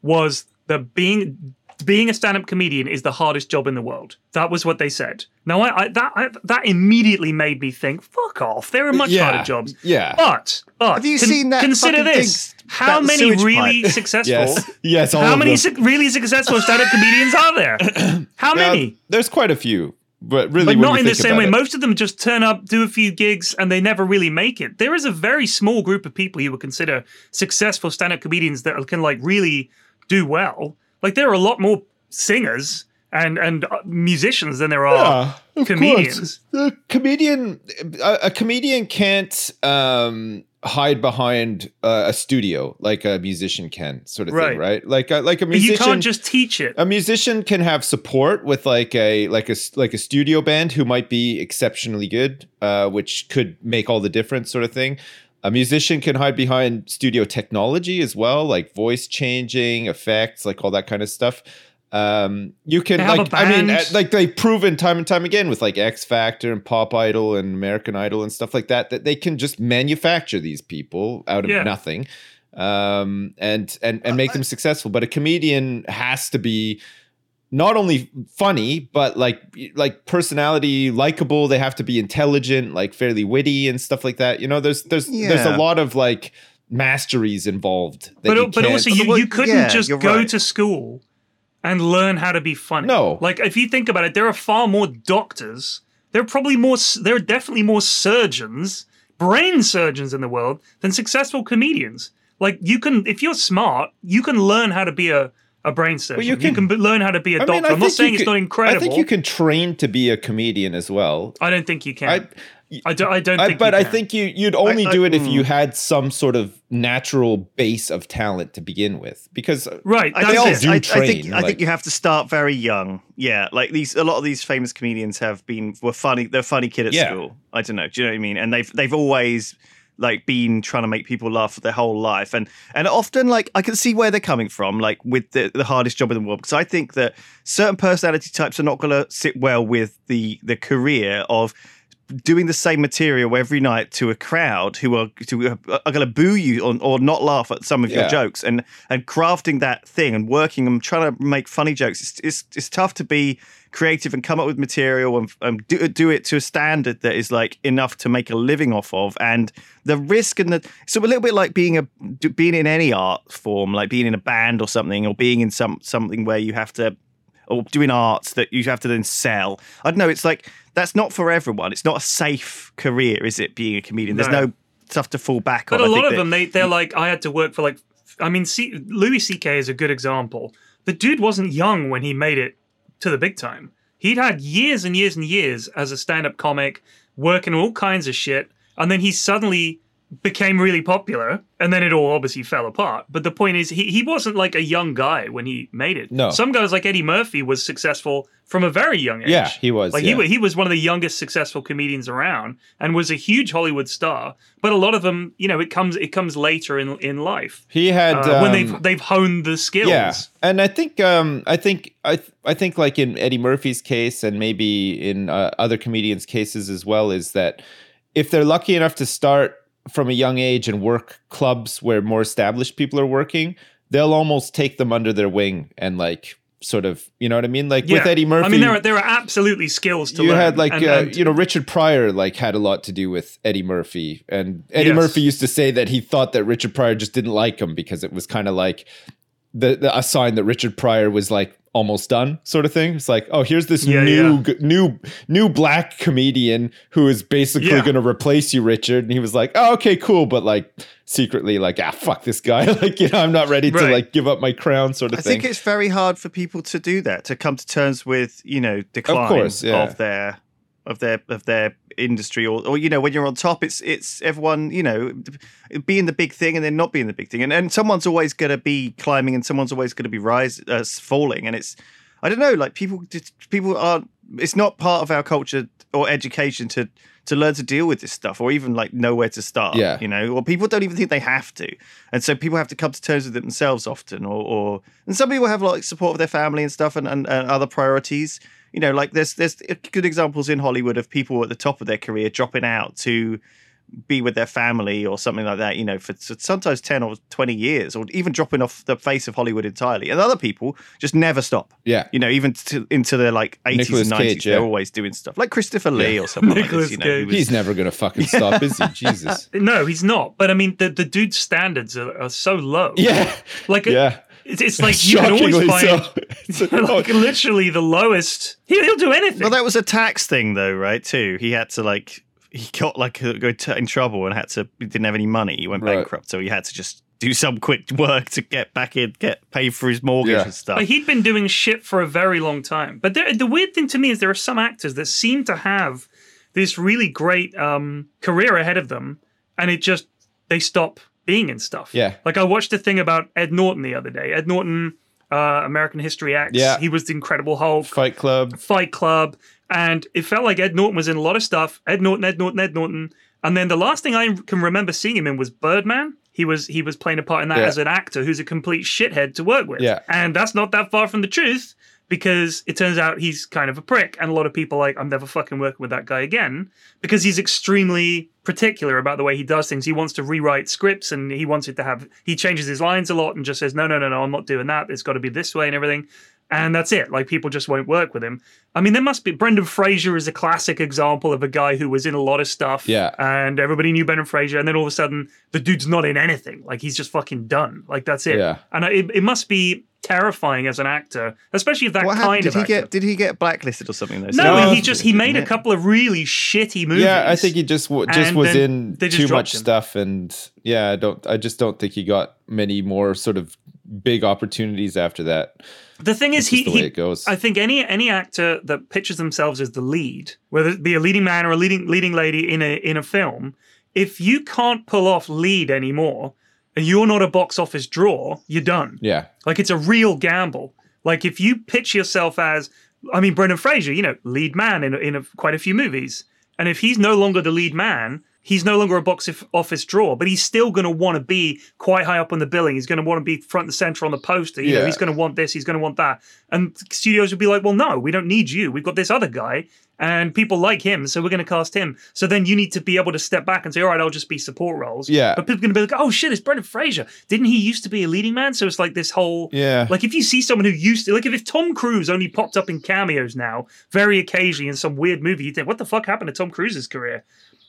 was that being being a stand-up comedian is the hardest job in the world. That was what they said. Now, I, I that I, that immediately made me think, "Fuck off! There are much Yeah. harder jobs." yeah But but Have you con- seen that Consider this: thing, how that many really pipe? successful? yes yes all How of many them. su- really successful stand-up comedians are there? How Yeah, many? there's quite a few, but really, but not in the same way. it- Most of them just turn up, do a few gigs, and they never really make it. There is a very small group of people you would consider successful stand-up comedians that can like really do well. Like there are a lot more singers and and uh, musicians than there are Yeah, comedians. The comedian, a, a comedian can't um, hide behind uh, a studio like a musician can, sort of Right. thing, right? Like a, like a But you musician. can't just teach it. a musician can have support with like a like a like a studio band who might be exceptionally good, uh, which could make all the difference, sort of thing. A musician can hide behind studio technology as well, like voice changing, effects, like all that kind of stuff. Um, you can like, I mean, uh, like they've proven time and time again with like X Factor and Pop Idol and American Idol and stuff like that that they can just manufacture these people out of Yeah. nothing, um, and and and make them successful. But a comedian has to be not only funny but like like personality likable they have to be intelligent like fairly witty and stuff like that you know there's there's there's a lot of like masteries involved that But you but also you, you couldn't yeah, just go right. to school and learn how to be funny. No. like if you think about it, there are far more doctors. There are probably more. There are definitely more surgeons, brain surgeons in the world than successful comedians. Like you can, if you're smart, you can learn how to be a a brain surgeon. you you can, can- be- learn how to be a I doctor. mean, I I'm not think you saying it's could- not incredible. I think you can train to be a comedian as well. I don't think you can. I, I, don't. I don't I, think. but you I think you you'd only I- do it if mm. you had some sort of natural base of talent to begin with, because right. I That's all think, it. do I, I train, think I think you have to start very young. Yeah, like these a lot of these famous comedians have been were funny. They're funny kid at Yeah. school. I don't know. Do you know what I mean? And they've they've always like been trying to make people laugh for their whole life. And and often like i can see where they're coming from like with the, the hardest job in the world because i think that certain personality types are not going to sit well with the the career of doing the same material every night to a crowd who are who are going to boo you or, or not laugh at some of your jokes. And and crafting that thing and working and trying to make funny jokes it's, it's, it's tough to be creative and come up with material and, and do, do it to a standard that is like enough to make a living off of. And the risk and the so a little bit like being a being in any art form like being in a band or something or being in some something where you have to or doing arts that you have to then sell. I don't know. It's like that's not for everyone. It's not a safe career, is it? Being a comedian, there's No. no stuff to fall back on. But on. a I lot of them, they they're like, I had to work for like, I mean, C- Louis C.K. is a good example. The dude wasn't young when he made it to the big time. He'd had years and years and years as a stand-up comic, working all kinds of shit, and then he suddenly became really popular, and then it all obviously fell apart. But the point is, he he wasn't like a young guy when he made it. No. some guys like Eddie Murphy was successful from a very young age. Yeah, he was, Like yeah. he he was one of the youngest successful comedians around and was a huge Hollywood star. But a lot of them, you know, it comes it comes later in in life he had uh, when um, they've they've honed the skills. Yeah, and I think um, I think I th- I think like in Eddie Murphy's case, and maybe in uh, other comedians' cases as well, is that if they're lucky enough to start from a young age and work clubs where more established people are working, they'll almost take them under their wing and like sort of, you know what I mean? Like with Eddie Murphy. I mean, there are there are absolutely skills to learn. you learn. had like and- uh, and- you know Richard Pryor like had a lot to do with Eddie Murphy and Eddie Yes. Murphy used to say that he thought that Richard Pryor just didn't like him because it was kind of like the, the a sign that Richard Pryor was like almost done sort of thing it's like oh here's this Yeah, new yeah. g- new new black comedian who is basically Yeah. going to replace you Richard and he was like oh okay cool but like secretly like ah fuck this guy like you know I'm not ready to like give up my crown sort of I thing I think it's very hard for people to do that to come to terms with you know decline course, yeah. of their of their of their industry or or you know when you're on top it's it's everyone you know being the big thing and then not being the big thing. And and someone's always going to be climbing and someone's always going to be rise uh, falling. And it's I don't know like people just- people aren't it's not part of our culture or education to to learn to deal with this stuff or even like know where to start Yeah. you know? Or people don't even think they have to. And so people have to come to terms with it themselves often or or and some people have like support of their family and stuff and, and, and other priorities you know like there's there's good examples in hollywood of people at the top of their career dropping out to be with their family or something like that you know for sometimes 10 or 20 years or even dropping off the face of hollywood entirely. And other people just never stop. Yeah. You know even to, into their like 80s Nicolas and 90s Cage, they're yeah. always doing stuff. Like christopher lee or someone like Nicolas this you know who Cage. was- he's never gonna fucking stop is he? Jesus. No, he's not. But I mean, the the dude's standards are, are so low. yeah. Like yeah it's, it's like you can always Shockingly find so. Like, literally the lowest. He'll, he'll do anything. Well, that was a tax thing, though, right? Too. He had to like he got like uh, go in trouble and had to. He didn't have any money. He went Right. bankrupt, so he had to just do some quick work to get back in, get paid for his mortgage Yeah. and stuff. But he'd been doing shit for a very long time. But there, the weird thing to me is there are some actors that seem to have this really great um, career ahead of them, and it just they stop being in stuff. Yeah. Like I watched a thing about Ed Norton the other day. Ed Norton, uh, American History X. Yeah. He was the Incredible Hulk. Fight Club Fight Club, and it felt like Ed Norton was in a lot of stuff. Ed Norton, Ed Norton, Ed Norton, and then the last thing I can remember seeing him in was Birdman. He was he was playing a part in that Yeah. as an actor who's a complete shithead to work with. Yeah. and that's not that far from the truth because it turns out he's kind of a prick, and a lot of people are like I'm never fucking working with that guy again because he's extremely particular about the way he does things. He wants to rewrite scripts, and he wants it to have he changes his lines a lot and just says no, no, no, no, I'm not doing that. It's got to be this way and everything and that's it. Like people just won't work with him. I mean, there must be Brendan Fraser is a classic example of a guy who was in a lot of stuff. Yeah. and everybody knew Brendan Fraser, and then all of a sudden the dude's not in anything. Like he's just fucking done. Like that's it. Yeah. and it, it must be terrifying as an actor, especially that what kind happened? Did of he actor. get did he get blacklisted or something? Though? no, No, he just he made a couple of really shitty movies. Yeah, I think he just w- just was in just too much him. stuff, and yeah, I don't. I just don't think he got many more sort of big opportunities after that. The thing is, It's he, the way he it goes. I think any any actor that pitches themselves as the lead, whether it be a leading man or a leading leading lady in a in a film, if you can't pull off lead anymore, and you're not a box office draw, you're done. Yeah, Like it's a real gamble. Like if you pitch yourself as, I mean, Brendan Fraser, you know, lead man in in a, quite a few movies, and if he's no longer the lead man, he's no longer a box office draw, but he's still going to want to be quite high up on the billing. He's going to want to be front and center on the poster. You know, Yeah. he's going to want this, he's going to want that, and studios would be like, well, no, we don't need you. We've got this other guy. And people like him, so we're going to cast him. So then you need to be able to step back and say, "All right, I'll just be support roles." Yeah. But people are going to be like, "Oh shit, it's Brendan Fraser. Didn't he used to be a leading man?" So it's like this whole Yeah. like if you see someone who used to like if, if Tom Cruise only popped up in cameos now, very occasionally in some weird movie, you'd think, what the fuck happened to Tom Cruise's career?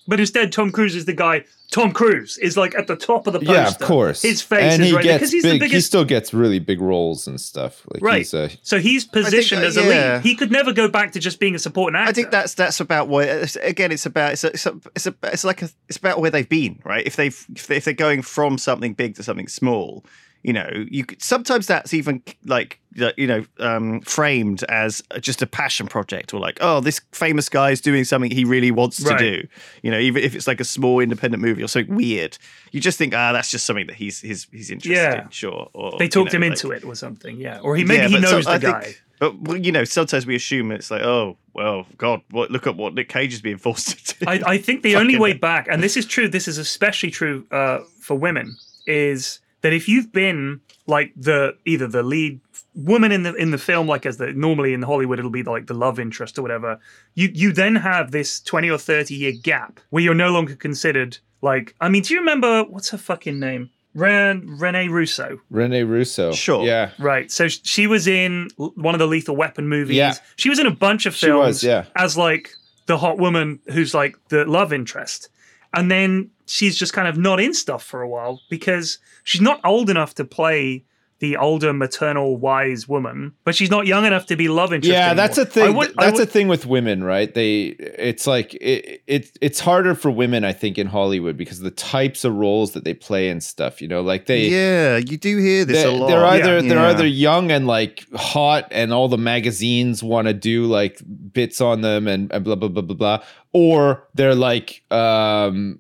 But instead, Tom Cruise is the guy. Tom Cruise is like at the top of the poster. yeah, of course. His face and is he right there gets because he's big. the He still gets really big roles and stuff. Like right. he's a so he's positioned uh, as a yeah. lead. He could never go back to just being a supporting actor. I think that's that's about what again. It's about it's a, it's a, it's, a, it's like a, it's about where they've been, right? If they've if, they, if they're going from something big to something small, you know, you could, sometimes that's even like you know um, framed as just a passion project, or like oh, this famous guy is doing something he really wants Right. to do. You know, even if it's like a small independent movie or something weird, you just think ah, that's just something that he's he's he's interested Yeah. in, sure. Or they talked you know, him like- into it or something. Yeah, or he maybe yeah, he but so- knows I the think- guy. But well, you know, sometimes we assume it's like, oh, well, God, what? Look at what Nick Cage is being forced to do. I, I think the only way back, and this is true, this is especially true uh, for women, is that if you've been like the either the lead woman in the in the film, like as the normally in Hollywood it'll be like the love interest or whatever, you you then have this twenty or thirty year gap where you're no longer considered Like, I mean, do you remember what's her fucking name? Ren Rene Russo. Rene Russo. Sure. Yeah. Right. So she was in one of the Lethal Weapon movies. Yeah. She was in a bunch of She films was, yeah. as like the hot woman who's like the love interest. And then she's just kind of not in stuff for a while because she's not old enough to play the older maternal wise woman, but she's not young enough to be love interest. Yeah, that's a thing. Would- that's would- a thing with women, right? They, it's like it, it, it's harder for women, I think, in Hollywood because the types of roles that they play and stuff. You know, like they, yeah, you do hear this they a lot. They're either Yeah. they're Yeah. either young and like hot, and all the magazines want to do like bits on them and, and blah blah blah blah blah, or they're like um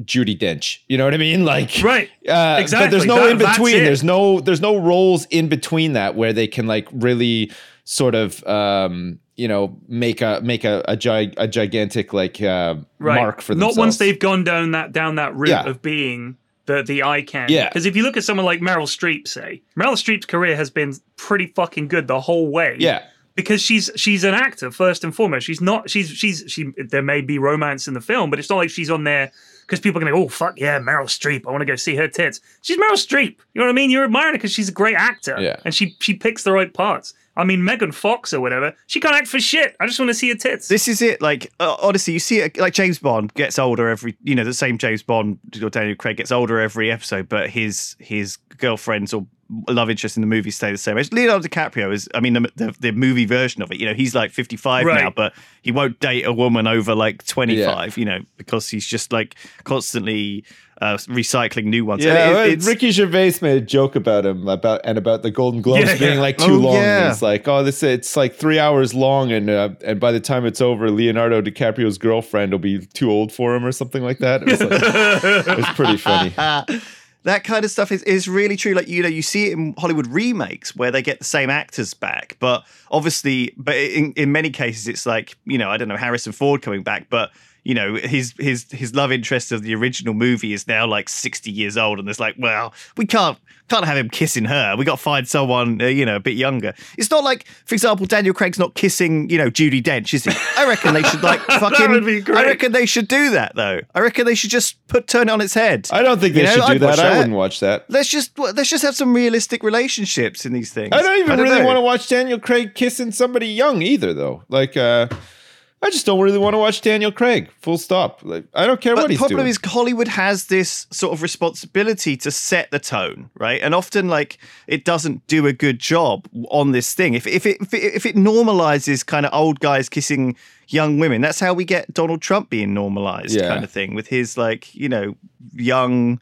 Judi Dench. You know what I mean? Like Right. uh, But Exactly. there's no That- in between. There's no there's no roles in between that where they can like really sort of um you know make a make a a, gi- a gigantic like uh, right. mark for the Not once they've gone down that down that route Yeah. of being the the eye candy. Yeah. Because if you look at someone like Meryl Streep, say Meryl Streep's career has been pretty fucking good the whole way. yeah Because she's she's an actor first and foremost. She's not. She's she's she. There may be romance in the film, but it's not like she's on there because people are gonna go, oh fuck yeah, Meryl Streep. I want to go see her tits. She's Meryl Streep. You know what I mean? You're admiring her because she's a great actor. Yeah. And she she picks the right parts. I mean, Megan Fox or whatever. She can't act for shit. I just want to see her tits. This is it. Like uh, honestly, you see it like James Bond gets older every. You know, the same James Bond or Daniel Craig gets older every episode, but his his girlfriends or love interest in the movie stay the same. age. Leonardo DiCaprio is. I mean, the, the the movie version of it. You know, he's like fifty five Right. now, but he won't date a woman over like twenty five. You know, because he's just like constantly uh, recycling new ones. Yeah. it- well, it's- Ricky Gervais made a joke about him about and about the Golden Globes Yeah, being yeah. like too Oh, long. yeah. It's like oh this it's like three hours long and uh, and by the time it's over, Leonardo DiCaprio's girlfriend will be too old for him or something like that. It was, like, it was pretty funny. that kind of stuff is, is really true. Like you know, you see it in Hollywood remakes where they get the same actors back, but obviously, but in, in many cases, it's like you know, I don't know Harrison Ford coming back, but you know, his his his love interest of the original movie is now like sixty years old, and it's like, well, we can't can't have him kissing her. We got to find someone uh, you know a bit younger. It's not like, for example, Daniel Craig's not kissing you know Judi Dench, is he? I reckon they should like fucking. would be I reckon they should do that though. I reckon they should just put turn it on its head. I don't think they You know, should do I'd that. I wouldn't watch that. Let's just let's just have some realistic relationships in these things. I don't even really know. want to watch Daniel Craig kissing somebody young either, though. Like, uh, I just don't really want to watch Daniel Craig. Full stop. Like, I don't care But what the problem is Hollywood has this sort of responsibility to set the tone, right? And often, like, it doesn't do a good job on this thing. If if it if it, if it normalizes kind of old guys kissing young women, that's how we get Donald Trump being normalized, Yeah. kind of thing, with his like you know young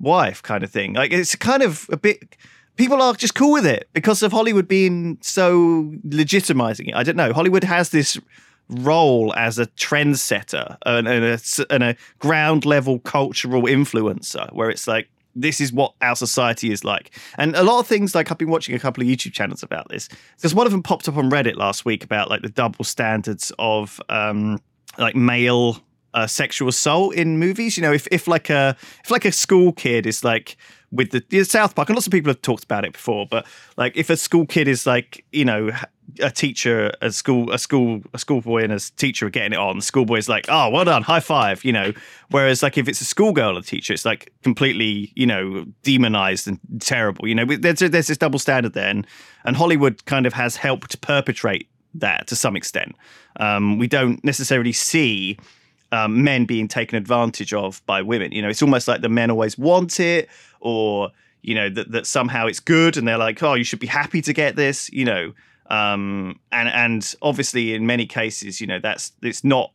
wife kind of thing. Like, it's kind of a bit. People are just cool with it because of Hollywood being so legitimizing it. I don't know. Hollywood has this role as a trendsetter and, and, a, and a ground level cultural influencer where it's like this is what our society is like and a lot of things like i've been watching a couple of youtube channels about this because one of them popped up on reddit last week about like the double standards of um like male uh, sexual assault in movies you know if, if like a if like a school kid is like with the, the South Park, and lots of people have talked about it before. But like, if a school kid is like, you know, a teacher, a school, a school, a schoolboy, and a teacher are getting it on, the schoolboy is like, oh, well done, high five, you know. Whereas like, if it's a schoolgirl a teacher, it's like completely, you know, demonized and terrible. You know, there's there's this double standard there, and, and Hollywood kind of has helped perpetrate that to some extent. Um, we don't necessarily see um, men being taken advantage of by women. You know, it's almost like the men always want it, or you know that that somehow it's good, and they're like, oh, you should be happy to get this. You know, um, and and obviously in many cases, you know, that's it's not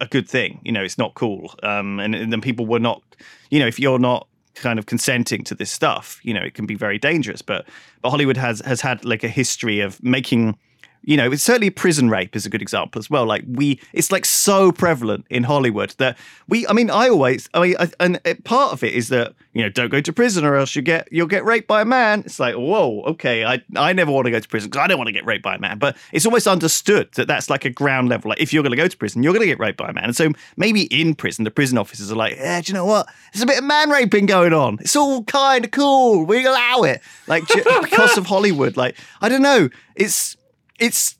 a good thing. You know, it's not cool. Um, and, and then people were not, you know, if you're not kind of consenting to this stuff, you know, it can be very dangerous. But but Hollywood has has had like a history of making you know, it's certainly prison rape is a good example as well. Like we, it's like so prevalent in Hollywood that we. I mean, I always. I mean, I, and it- part of it is that you know, don't go to prison or else you get you'll get raped by a man. It's like, whoa, okay, I I never want to go to prison because I don't want to get raped by a man. But it's almost understood that that's like a ground level. Like if you're going to go to prison, you're going to get raped by a man. And so maybe in prison, the prison officers are like, yeah, do you know what? There's a bit of man raping going on. It's all kind of cool. We allow it. Like because of Hollywood. Like I don't know. It's it's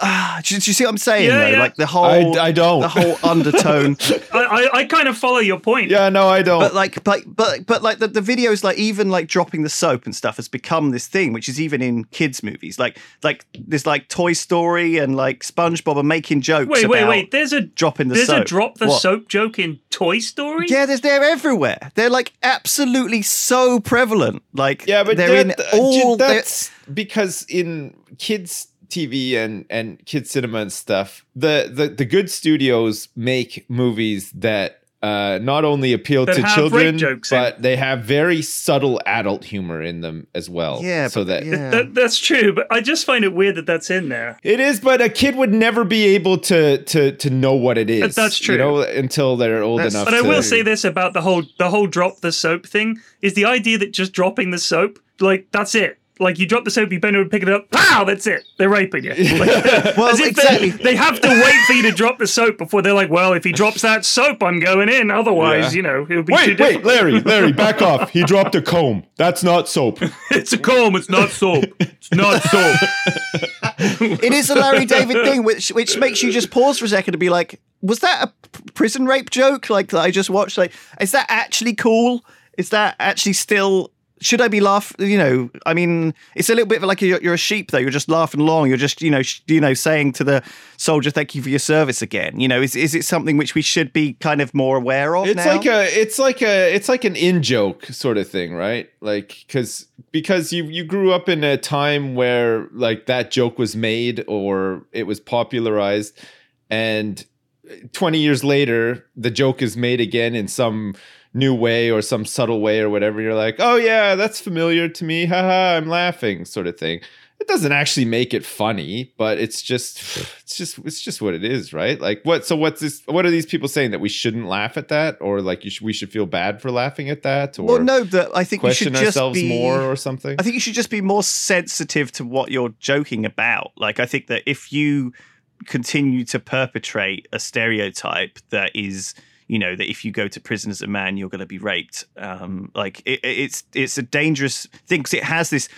uh, do, you- do you see what I'm saying Yeah, though? yeah. Like the whole, I- I don't. the whole undertone. I, I, I kind of follow your point. Yeah, no, I don't. but like, but but but like the, the videos, like even like dropping the soap and stuff has become this thing, which is even in kids' movies. Like like there's like Toy Story and like SpongeBob are making jokes. Wait, wait, about wait. There's a dropping the soap. there's a drop the What? soap joke in Toy Story. Yeah, there's they're everywhere. They're like absolutely so prevalent. Like Yeah, but they're in that- uh, all. they're- that's because in kids TV and and kids cinema and stuff, the the the good studios make movies that uh, not only appeal That to children, rape jokes in. but they have very subtle adult humor in them as well. Yeah, so but- that yeah. That, that's true, but I just find it weird that that's in there. it is. But a kid would never be able to to to know what it is. that's true. You know, until they're old That's- enough. But I will say this about the whole the whole drop the soap thing is the idea that just dropping the soap, like that's it. Like you drop the soap, you bend over and pick it up, pow, that's it. They're raping you. Like, Well, exactly. they, they have to wait for you to drop the soap before they're like, well, if he drops that soap, I'm going in. Otherwise, Yeah. you know, it'll be too Wait, wait, difficult. Larry, Larry, back off. He dropped a comb. That's not soap. It's a comb, it's not soap. It's not soap. it is a Larry David thing, which which makes you just pause for a second to be like, was that a prison rape joke? Like that I just watched. Like, is that actually cool? Is that actually still? Should I be laugh? You know, I mean, it's a little bit like you're, you're a sheep, though. You're just laughing along. You're just, you know, sh- you know, saying to the soldier, "Thank you for your service again." You know, is is it something which we should be kind of more aware of? It's now? like a it's like a it's like an in joke sort of thing, right? Like cuz because you you grew up in a time where like that joke was made or it was popularized and 20 years later the joke is made again in some new way or some subtle way or whatever you're like, "Oh yeah, that's familiar to me. Haha, I'm laughing." sort of thing. It doesn't actually make it funny, but it's just it's just it's just what it is, right? Like what so what's this what are these people saying that we shouldn't laugh at that or like you sh- we should feel bad for laughing at that or well, no, that I think you question should just ourselves be more or something? I think you should just be more sensitive to what you're joking about. Like, I think that if you continue to perpetrate a stereotype that is, you know, that if you go to prison as a man, you're going to be raped. Um, like, it, it's it's a dangerous thing because it has this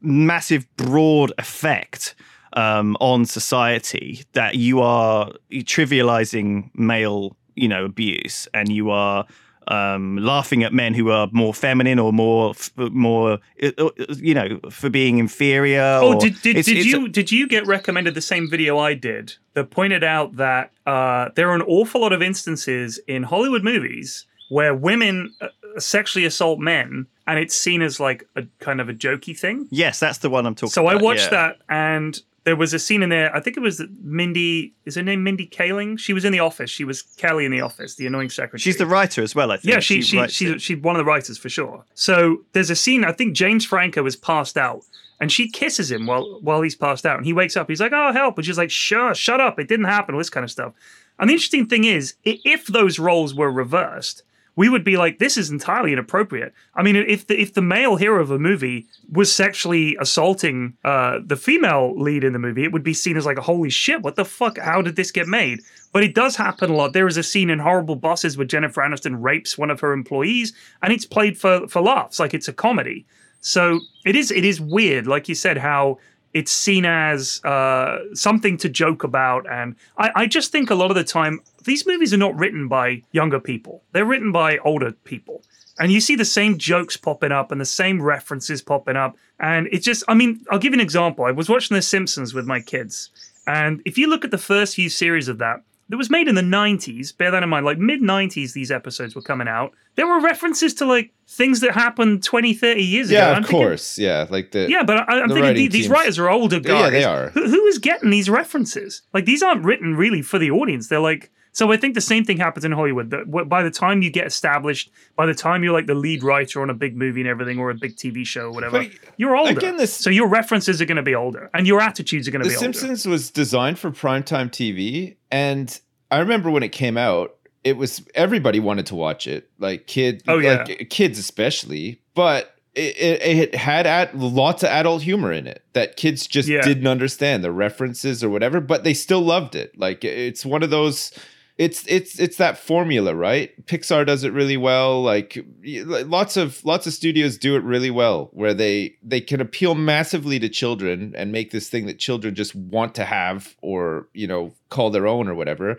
massive, broad effect um, on society that you are trivializing male, you know, abuse, and you are um, laughing at men who are more feminine or more, more, uh, uh, you know, for being inferior. Oh, or- did, did, it's- did it's a- you did you get recommended the same video I did that pointed out that uh, there are an awful lot of instances in Hollywood movies where women uh, sexually assault men, and it's seen as like a kind of a jokey thing. yes, that's the one I'm talking. So I watched yeah. that, and there was a scene in there. I think it was Mindy. Is her name Mindy Kaling? She was in the office. She was Kelly in the office, the annoying secretary. She's the writer as well. I think. Yeah, she, she, writes she's, one of the writers for sure. So there's a scene, I think James Franco is passed out and she kisses him while while he's passed out. And he wakes up, he's like, oh, help. And she's like, sure, shut up. It didn't happen, all this kind of stuff. And the interesting thing is, if those roles were reversed, we would be like, this is entirely inappropriate. I mean, if the if the male hero of a movie was sexually assaulting uh, the female lead in the movie, it would be seen as like, holy shit, what the fuck? How did this get made? But it does happen a lot. There is a scene in Horrible Bosses where Jennifer Aniston rapes one of her employees, and it's played for for laughs, like it's a comedy. So it is it is weird, like you said, how it's seen as uh, something to joke about. And I, I just think a lot of the time these movies are not written by younger people; they're written by older people. And you see the same jokes popping up and the same references popping up. And it's just, I mean, I'll give you an example. I was watching The Simpsons with my kids. And if you look at the first few series of that, that was made in the 90s. Bear that in mind. Like mid 90s, these episodes were coming out. There were references to like things that happened 20, 30 years ago. yeah, of thinking- course. yeah, like the yeah, but I, I'm the thinking these writers are older guys. Yeah, they are. Who, who is getting these references? Like these aren't written really for the audience. They're like. So I think the same thing happens in Hollywood. That by the time you get established, by the time you're like the lead writer on a big movie and everything, or a big TV show, or whatever, But you're older. again, this- so your references are going to be older, and your attitudes are going to The be older. Simpsons was designed for primetime TV, and I remember when it came out, it was everybody wanted to watch it, like kid, Oh, yeah. like kids especially. But it, it, it had ad, lots of adult humor in it that kids just Yeah. didn't understand the references or whatever, but they still loved it. Like it's one of those. It's it's it's that formula, right? Pixar does it really well. Like lots of lots of studios do it really well, where they they can appeal massively to children and make this thing that children just want to have or you know call their own or whatever.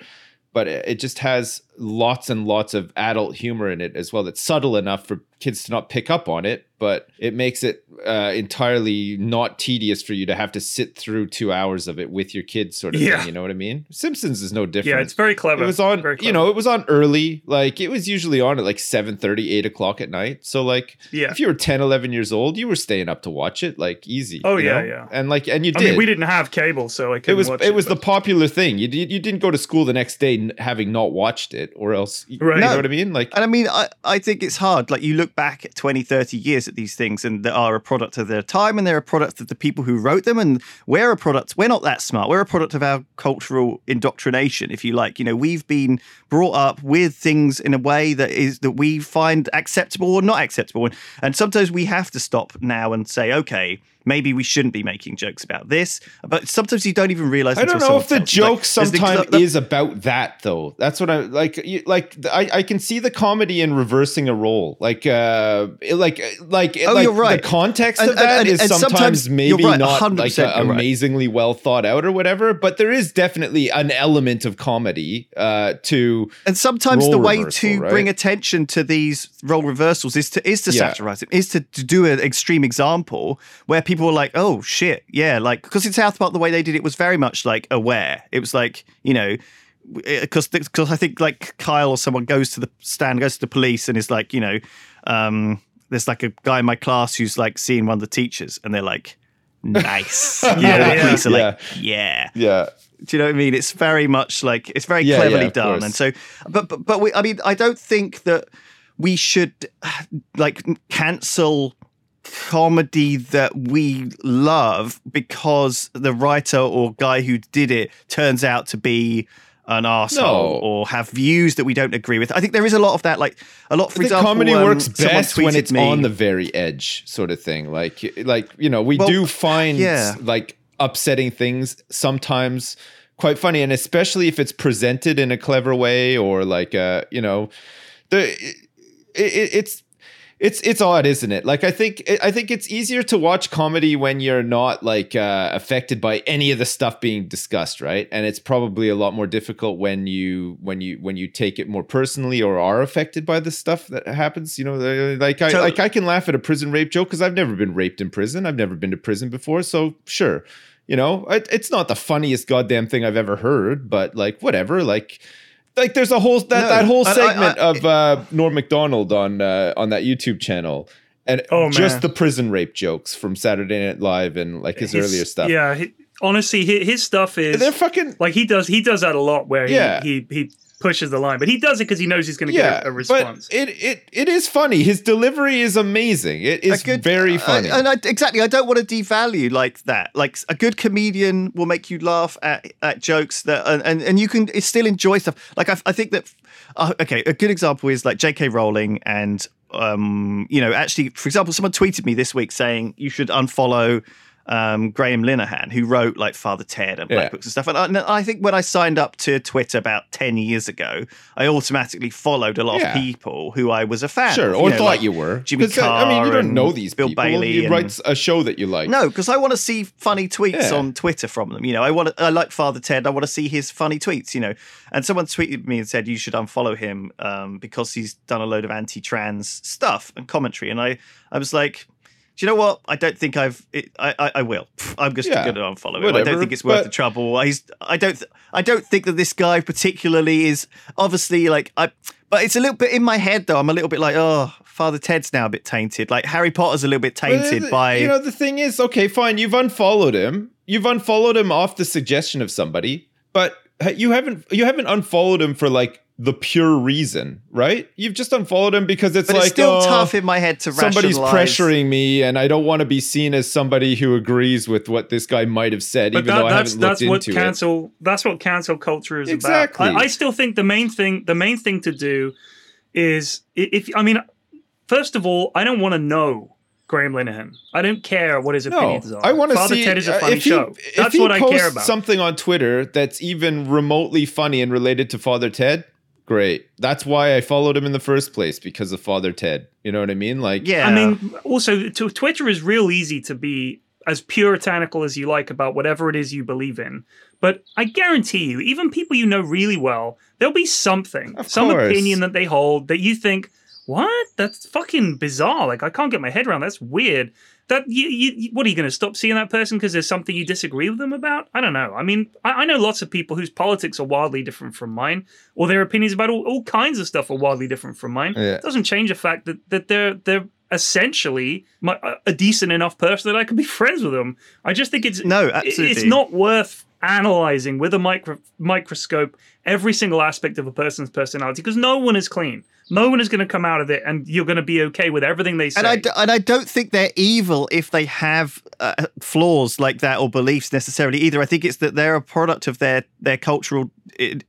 But it it just has lots and lots of adult humor in it as well. That's subtle enough for kids to not pick up on it, but it makes it uh, entirely not tedious for you to have to sit through two hours of it with your kids, sort of Yeah. thing. You know what I mean? Simpsons is no different. Yeah, it's very clever. It was on, Very you know, it was on early. Like it was usually on at like 7 30, 8 o'clock at night. So like, Yeah. if you were 10, 11 years old, you were staying up to watch it like easy. Oh, yeah, know? yeah. And like, and you I did. mean, we didn't have cable, so I it was watch it was the popular thing. You did, you didn't go to school the next day having not watched it, or else you Right. know No. what I mean. Like And I mean, I, I think it's hard. Like, you look back at 20, 30 years at these things, and they are a product of their time, and they're a product of the people who wrote them. And we're a product, we're not that smart. We're a product of our cultural indoctrination, if you like. You know, we've been brought up with things in a way that is that we find acceptable or not acceptable. And, and sometimes we have to stop now and say, okay, maybe we shouldn't be making jokes about this. But sometimes you don't even realize I don't know if the joke sometimes is about that though. That's what I like. You, like I, I can see the comedy in reversing a role. Like uh, like like Oh, like you're right. The context And- of that and- is and sometimes, sometimes- maybe right, not like uh, you're right. amazingly well thought out or whatever. But there is definitely an element of comedy uh, to And sometimes the way reversal, to right? bring attention to these role reversals is to is to Yeah. satirize it, is to, to do an extreme example where people are like, "Oh shit, yeah," like because in South Park the way they did it was very much like aware. It was like you know. Because because I think like Kyle or someone goes to the stand, goes to the police, and is like, you know, um, there's like a guy in my class who's like seeing one of the teachers, and they're like, nice. Yeah, And the yeah. police are like, yeah. yeah. Do you know what I mean? It's very much like it's very Yeah, yeah, cleverly of done, course. and so, but but but we, I mean, I don't think that we should like cancel comedy that we love because the writer or guy who did it turns out to be an asshole No. or have views that we don't agree with. I think there is a lot of that. Like a lot, for think example, comedy um, works best when it's me- on the very edge, sort of thing. Like, like you know, we Well, do find yeah. like upsetting things sometimes quite funny, and especially if it's presented in a clever way or like, uh, you know, the it, it, it's. It's it's odd, isn't it? Like I think I think it's easier to watch comedy when you're not like uh, affected by any of the stuff being discussed, right? And it's probably a lot more difficult when you when you when you take it more personally or are affected by the stuff that happens. You know, like I like I can laugh at a prison rape joke because I've never been raped in prison. I've never been to prison before, so sure. You know, it, it's not the funniest goddamn thing I've ever heard, but like whatever, like. Like there's a whole that, No, that whole and I- segment I- of uh, Norm Macdonald on uh, on that YouTube channel, and Oh, just man. the prison rape jokes from Saturday Night Live and like his, earlier stuff. Yeah, he, honestly, his, his stuff is they're fucking like he does. He does that a lot, where he Yeah. he, he pushes the line, but he does it because he knows he's going to yeah, get a, a response. but it it it is funny. His delivery is amazing. It is good- very I- funny. and I, exactly, I don't want to devalue like that. Like a good comedian will make you laugh at, at jokes that, and, and, and you can still enjoy stuff. Like I, I think that, uh, okay, a good example is like J.K. Rowling and, um, you know, actually, for example, someone tweeted me this week saying you should unfollow. Um, Graham Linehan, who wrote like Father Ted and Black Yeah. Books and stuff, and I, and I think when I signed up to Twitter about ten years ago, I automatically followed a lot Yeah. of people who I was a fan. sure, of, or you know, thought like you were. Jimmy 'Cause, uh, I mean, you don't know these Bill people. Bailey you and- write a show that you like. No, because I want to see funny tweets Yeah. on Twitter from them. You know, I want to, I like Father Ted. I want to see his funny tweets. You know, and someone tweeted me and said you should unfollow him um, because he's done a load of anti-trans stuff and commentary. And I, I was like, do you know what? I don't think I've. It, I, I, I will. I'm just Yeah, going to unfollow him. I don't think it's worth but- the trouble. He's. I don't. th- I don't think that this guy particularly is obviously like I. But it's a little bit in my head though. I'm a little bit like, oh, Father Ted's now a bit tainted. Like Harry Potter's a little bit But, tainted by. You know, the thing is, okay, fine. You've unfollowed him. You've unfollowed him off the suggestion of somebody, but you haven't you haven't unfollowed him for like the pure reason, right? You've just unfollowed him because it's but like it's still oh, tough in my head to somebody's rationalize. pressuring me and I don't want to be seen as somebody who agrees with what this guy might have said, but even that, though I that's haven't that's looked what into it. cancel that's what cancel culture is Exactly. about. I, I still think the main thing the main thing to do is if I mean first of all I don't want to know Graham Linehan. I don't care what his No, opinions are. I want to see Ted is a uh, funny if he, show. if he what I care posts about. Something on Twitter that's even remotely funny and related to Father Ted. Great. That's why I followed him in the first place because of Father Ted. You know what I mean? Like, Yeah. I mean, also, to, Twitter is real easy to be as puritanical as you like about whatever it is you believe in. But I guarantee you, even people you know really well, there'll be something, Of some course. opinion that they hold that you think, what? That's fucking bizarre. Like, I can't get my head around. That's weird. That you, you, what are you going to stop seeing that person because there's something you disagree with them about? I don't know. I mean, I, I know lots of people whose politics are wildly different from mine, or their opinions about all, all kinds of stuff are wildly different from mine. Yeah. It doesn't change the fact that that they're they're essentially my, a decent enough person that I can be friends with them. I just think it's No, it- It's not worth analyzing with a micro, microscope every single aspect of a person's personality because no one is clean. No one is going to come out of it, and you're going to be okay with everything they say. And I, d- and I don't think they're evil if they have uh, flaws like that or beliefs necessarily either. I think it's that they're a product of their their cultural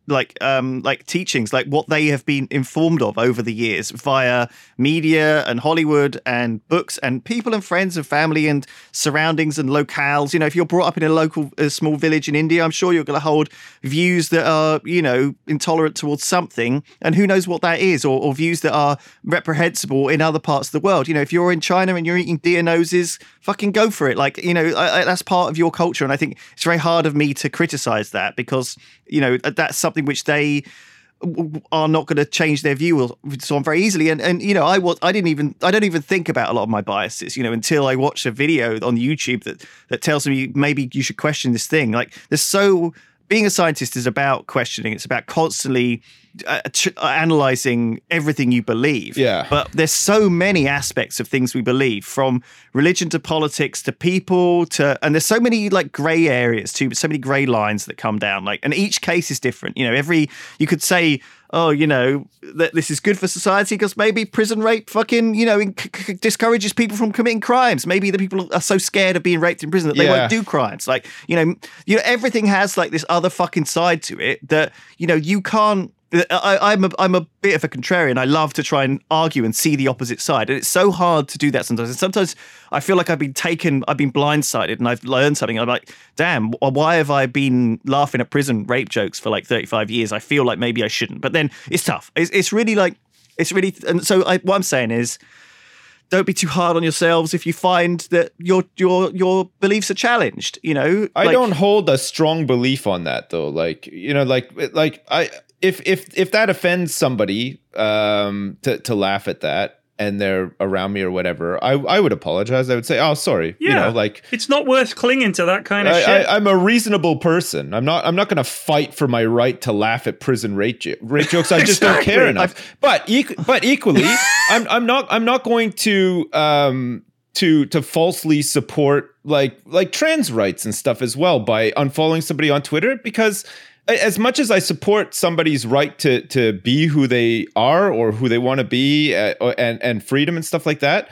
like um like teachings, like what they have been informed of over the years via media and Hollywood and books and people and friends and family and surroundings and locales. You know, if you're brought up in a local a small village in India, I'm sure you're going to hold views that are you know intolerant towards something, and who knows what that is, or, or views that are reprehensible in other parts of the world. You know, if you're in China and you're eating deer noses, fucking go for it. Like you know, I, I, that's part of your culture, and I think it's very hard of me to criticize that because you know that's something which they are not going to change their view on very easily. And and you know, I was I didn't even I don't even think about a lot of my biases. You know, until I watch a video on YouTube that that tells me maybe you should question this thing. Like there's so being a scientist is about questioning. It's about constantly uh, tr- analyzing everything you believe. Yeah. But there's so many aspects of things we believe, from religion to politics to people to, and there's so many like grey areas too, but so many grey lines that come down. Like, and each case is different. You know, every you could say. Oh, you know that this is good for society because maybe prison rape fucking you know in- c- c- discourages people from committing crimes. Maybe the people are so scared of being raped in prison that they Yeah. won't do crimes. Like you know, you know everything has like this other fucking side to it that you know you can't. I, I'm a I'm a bit of a contrarian. I love to try and argue and see the opposite side, and it's so hard to do that sometimes. And sometimes I feel like I've been taken, I've been blindsided, and I've learned something. I'm like, damn, why have I been laughing at prison rape jokes for like 35 years? I feel like maybe I shouldn't, but then it's tough. It's, it's really like it's really, and so I, what I'm saying is, don't be too hard on yourselves if you find that your your your beliefs are challenged. You know, I Like- don't hold a strong belief on that though. Like you know, like like I if if if that offends somebody um to to laugh at that and they're around me or whatever, I I would apologize. I would say, oh sorry. You Yeah. know, like it's not worth clinging to that kind of I, shit. I, I'm a reasonable person. I'm not. I'm not going to fight for my right to laugh at prison rape, jo- rape jokes. I just don't care enough. But equ- but equally, I'm I'm not I'm not going to um to to falsely support like like trans rights and stuff as well by unfollowing somebody on Twitter because as much as I support somebody's right to to be who they are or who they want to be uh, and and freedom and stuff like that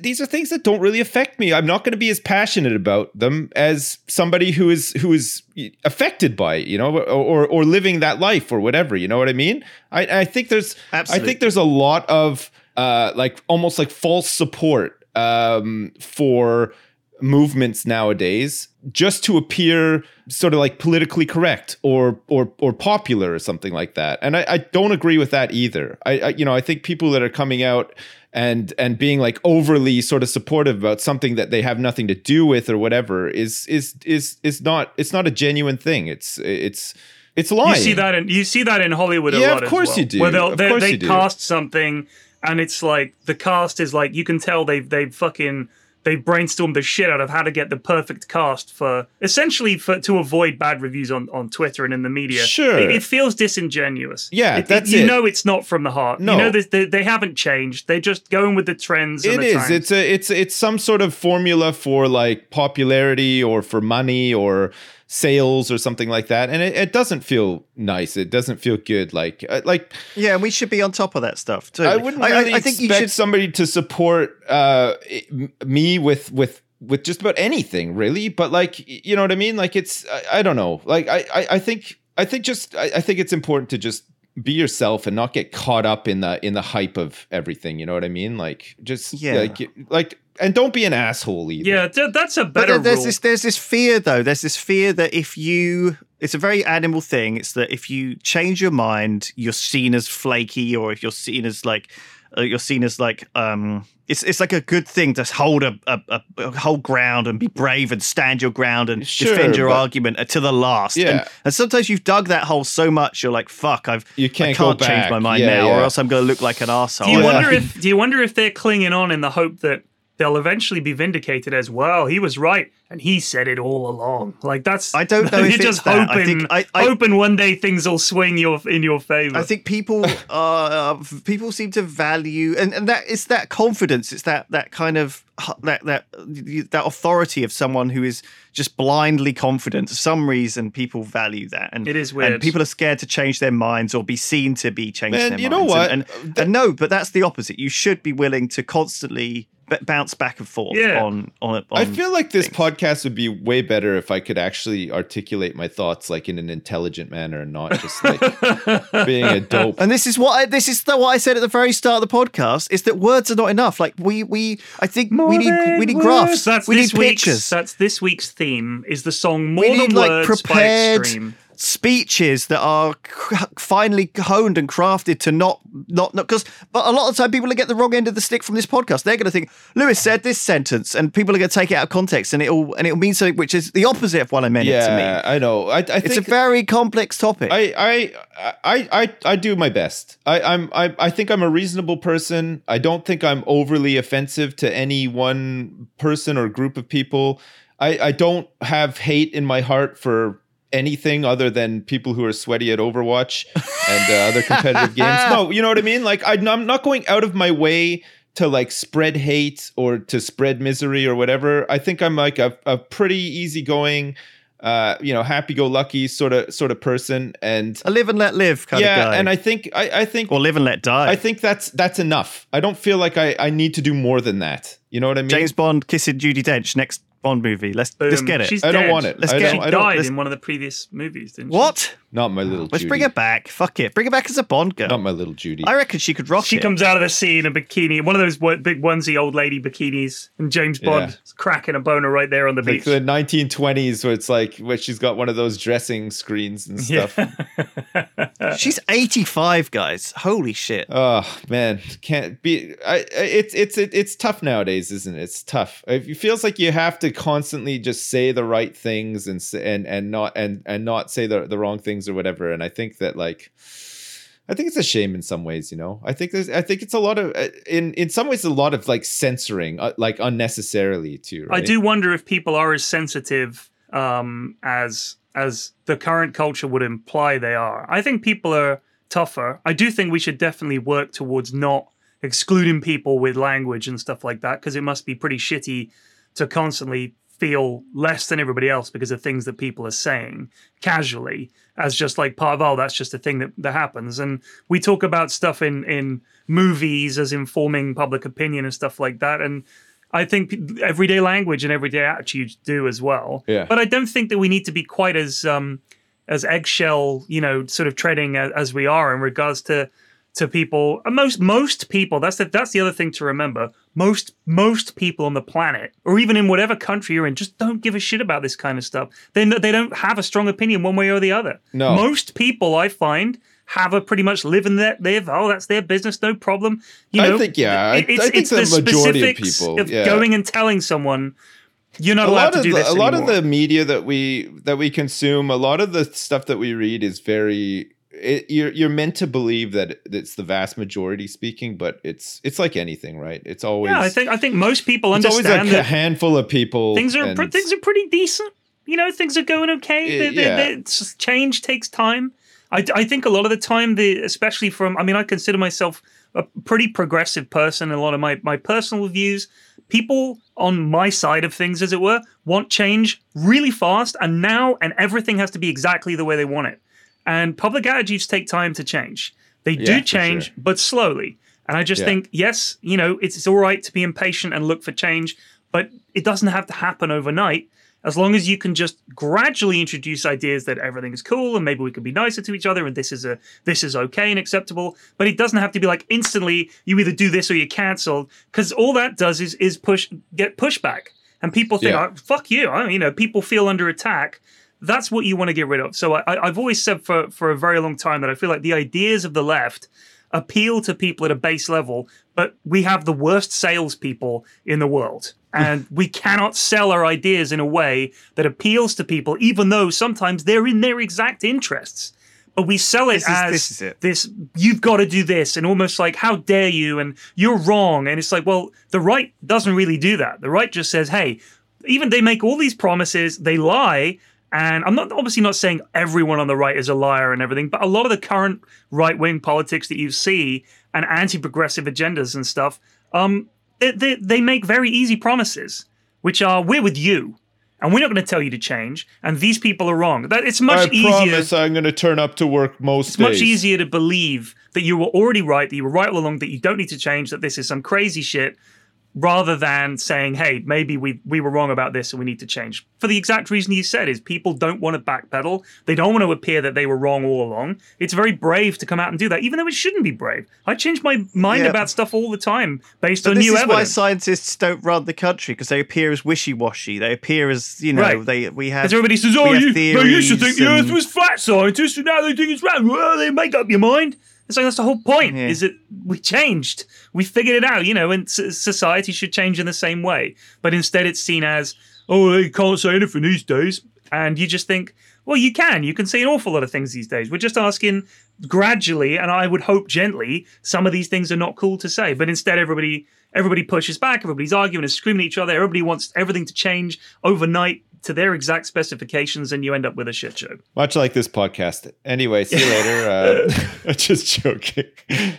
these are things that don't really affect me. I'm not going to be as passionate about them as somebody who is who is affected by it, you know, or or, or living that life or whatever. You know what I mean? I, I think there's I think there's a lot of uh, like almost like false support um, for movements nowadays just to appear sort of like politically correct or or or popular or something like that and i, I don't agree with that either I, I you know i think people that are coming out and and being like overly sort of supportive about something that they have nothing to do with or whatever is is is is not it's not a genuine thing it's it's it's lying You see that in you see that in Hollywood a Yeah, lot of course well, you do. Where they'll, Of they, course they you do. cast something and it's like the cast is like you can tell they've they've fucking they brainstormed the shit out of how to get the perfect cast for essentially for to avoid bad reviews on, on Twitter and in the media. Sure. it, it feels disingenuous. Yeah, It- that's you it. know it's not from the heart. No. you know they, they haven't changed. They're just going with the trends. and It the is. times. It's a. It's it's some sort of formula for like popularity or for money or sales or something like that, and it, it doesn't feel nice. It doesn't feel good. Like uh, like Yeah, and we should be on top of that stuff too. I wouldn't really I, think you should. somebody to support uh, me with with with just about anything, really. But like, you know what I mean? Like, it's I, I don't know. Like, I I, I think I think just I, I think it's important to just be yourself and not get caught up in the in the hype of everything. You know what I mean? Like just Yeah. like like and don't be an asshole either. Yeah, th- that's a But better there- there's rule. this there's this fear though. There's this fear that if you it's a very animal thing. It's that if you change your mind, you're seen as flaky, or if you're seen as like uh, you're seen as like um it's it's like a good thing to hold a, a, a, a hold ground and be brave and stand your ground and Sure, defend your but- argument uh, to the last. Yeah. And, and sometimes you've dug that hole so much you're like, fuck, I've You I can't go can't change back. my mind Yeah, now, or else I'm going to look like an asshole. Do you yeah. wonder if do you wonder if they're clinging on in the hope that they'll eventually be vindicated as well? He was right, and he said it all along. Like that's I don't know You're if it's just that. I hoping, think- I- I- hoping one day things will swing your in your favor. I think people uh, people seem to value and, and that it's that confidence it's that that kind of that that that authority of someone who is just blindly confident for some reason people value that and It is weird. and people are scared to change their minds or be seen to be changing Man, their you know what? and, and, and no but that's the opposite you should be willing to constantly b- bounce back and forth Yeah. on on, on I feel like this things. podcast would be way better if I could actually articulate my thoughts like in an intelligent manner and not just like being a dope. And this is what I, this is the, what I said at the very start of the podcast is that words are not enough. Like we we I think we need we need graphs. That's we this need week's, pictures. That's this week's theme. Is the song "More we Than need like Words" by Extreme. Speeches that are finely honed and crafted to not not not because but a lot of the time people are get the wrong end of the stick from this podcast they're going to think lewis said this sentence and people are going to take it out of context and it'll and it'll mean something which is the opposite of what i meant it to yeah, mean I know. I, I think it's a very complex topic I, I I I I do my best. I, I'm I, I think I'm a reasonable person. I don't think I'm overly offensive to any one person or group of people. I, I don't have hate in my heart for anything other than people who are sweaty at Overwatch and uh, other competitive games. No, you know what I mean? Like I, I'm not going out of my way to like spread hate or to spread misery or whatever. I think I'm like a, a pretty easygoing, uh, you know, happy-go-lucky sort of sort of person, and a live and let live kind yeah, of guy and I think I, I think or live and let die I think that's that's enough. I don't feel like I, I need to do more than that. You know what I mean? james bond kissing Judi Dench next bond movie let's let's get it She's I don't dead. want it. Let's I get- don't, She died let's- in one of the previous movies, didn't she? what not my little let's Judi. bring her back fuck it bring her back as a bond girl Not my little Judi. i reckon she could rock She it. comes out of the sea in a bikini, one of those wo- big onesie old lady bikinis, and James Bond Yeah. is cracking a boner right there on the like beach. the 1920s where it's like where she's got one of those dressing screens and Yeah. stuff. She's 85, guys. Holy shit. Oh man, can't be. I, I- it's it's it's tough nowadays, isn't it? It's tough. It feels like you have to constantly just say the right things and and and not and and not say the the wrong things or whatever. And I think that like. I think it's a shame in some ways, you know. I think there's, I think it's a lot of, uh, in in some ways, a lot of like censoring, uh, like unnecessarily too. I do wonder if people are as sensitive um, as as the current culture would imply they are. I think people are tougher. I do think we should definitely work towards not excluding people with language and stuff like that because it must be pretty shitty to constantly feel less than everybody else because of things that people are saying casually as just like part of oh that's just a thing that, that happens and we talk about stuff in in movies as informing public opinion and stuff like that and I think everyday language and everyday attitudes do as well. Yeah. But I don't think that we need to be quite as um, as eggshell, you know, sort of treading as, as we are in regards to to people. And most most people. That's the that's the other thing to remember. Most most people on the planet, or even in whatever country you're in, just don't give a shit about this kind of stuff. They they don't have a strong opinion one way or the other. No. Most people I find. Have a pretty much live in let live. Oh, that's their business, no problem. You know I think, yeah, I- it- it's, I think it's the the majority of people, of yeah. going and telling someone you're not a allowed to do the, this a lot of the media that we that we consume a lot of the stuff that we read is very it, you're you're meant to believe that it's the vast majority speaking but it's it's like anything right it's always yeah, I think I think most people it's always understand like a handful of people things are and- pre- things are pretty decent. You know, things are going okay. Yeah, They- they- yeah. they- it's- change takes time. I, I think a lot of the time, the especially from I mean, I consider myself a pretty progressive person. A lot of my my personal views, people on my side of things, as it were, want change really fast and now, and everything has to be exactly the way they want it. And public attitudes take time to change. They Yeah, do change, sure. but slowly. And I just Yeah. think, yes, you know, it's, it's all right to be impatient and look for change, but it doesn't have to happen overnight. as long as you can just gradually introduce ideas that everything is cool and maybe we can be nicer to each other and this is a this is okay and acceptable. But it doesn't have to be like instantly you either do this or you're cancelled because all that does is is push get pushback and people think Yeah. oh, fuck you. I, you know, people feel under attack. That's what you want to get rid of. So I, I've always said for for a very long time that I feel like the ideas of the left appeal to people at a base level, but we have the worst salespeople in the world. And we cannot sell our ideas in a way that appeals to people, even though sometimes they're in their exact interests. But we sell it This is- as this is it. this, you've got to do this, and almost like, how dare you, and you're wrong. And it's like, well, the right doesn't really do that. The right just says, hey, even they make all these promises, they lie. And I'm not obviously not saying everyone on the right is a liar and everything, but a lot of the current right wing politics that you see and anti progressive agendas and stuff, um, they, they, they make very easy promises, which are we're with you. And we're not going to tell you to change. And these people are wrong. That it's much I easier. promise I'm going to turn up to work most It's days. much easier to believe that you were already right, that you were right all along, that you don't need to change, that this is some crazy shit, rather than saying, hey, maybe we, we were wrong about this and we need to change. For the exact reason you said is people don't want to backpedal. They don't want to appear that they were wrong all along. It's very brave to come out and do that, even though it shouldn't be brave. I change my mind Yeah. about stuff all the time based But on new evidence. this is why scientists don't run the country because they appear as wishy-washy. They appear as you know Right. they we have. Everybody says, "Oh, you, should think the Earth was flat, scientists, and now they think it's round." Well, they make up your mind. It's like that's the whole point. Yeah. Is that we changed, we figured it out, you know, and society should change in the same way. But instead, it's seen as, "Oh, they can't say anything these days," and you just think, "Well, you can. You can say an awful lot of things these days. We're just asking." Gradually, and I would hope gently, some of these things are not cool to say. But instead, everybody everybody pushes back. Everybody's arguing and screaming at each other. Everybody wants everything to change overnight to their exact specifications, and you end up with a shit show. Much like this podcast. Anyway, see you later. Uh, just joking.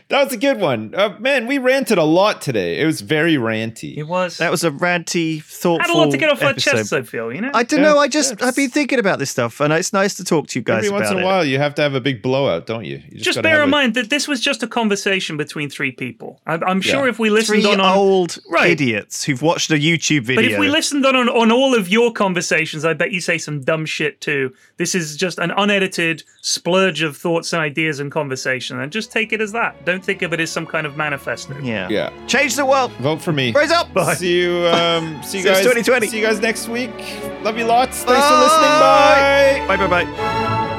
That was a good one. Uh, man, we ranted a lot today. It was very ranty. It was. That was a ranty, thoughtful. I had a lot to get off our episode. chests. I feel, you know. I don't Yeah, know. I just it's- I've been thinking about this stuff, and it's nice to talk to you guys Every once in a it. while, you have to have a big blowout, don't you? you just gotta bear in a- mind that this was just a conversation between three people. I, I'm sure Yeah. if we listened Three on, on old Right. idiots who've watched a YouTube video. But if we listened on, on on all of your conversations, I bet you say some dumb shit too. This is just an unedited splurge of thoughts and ideas and conversation, and just take it as that. Don't think of it as some kind of manifesto. yeah, Yeah. change the world. Vote for me. Raise up. Bye. See you. Um, see you guys. 2020. See you guys next week. Love you lots. Thanks for Bye. listening. Bye. Bye bye bye.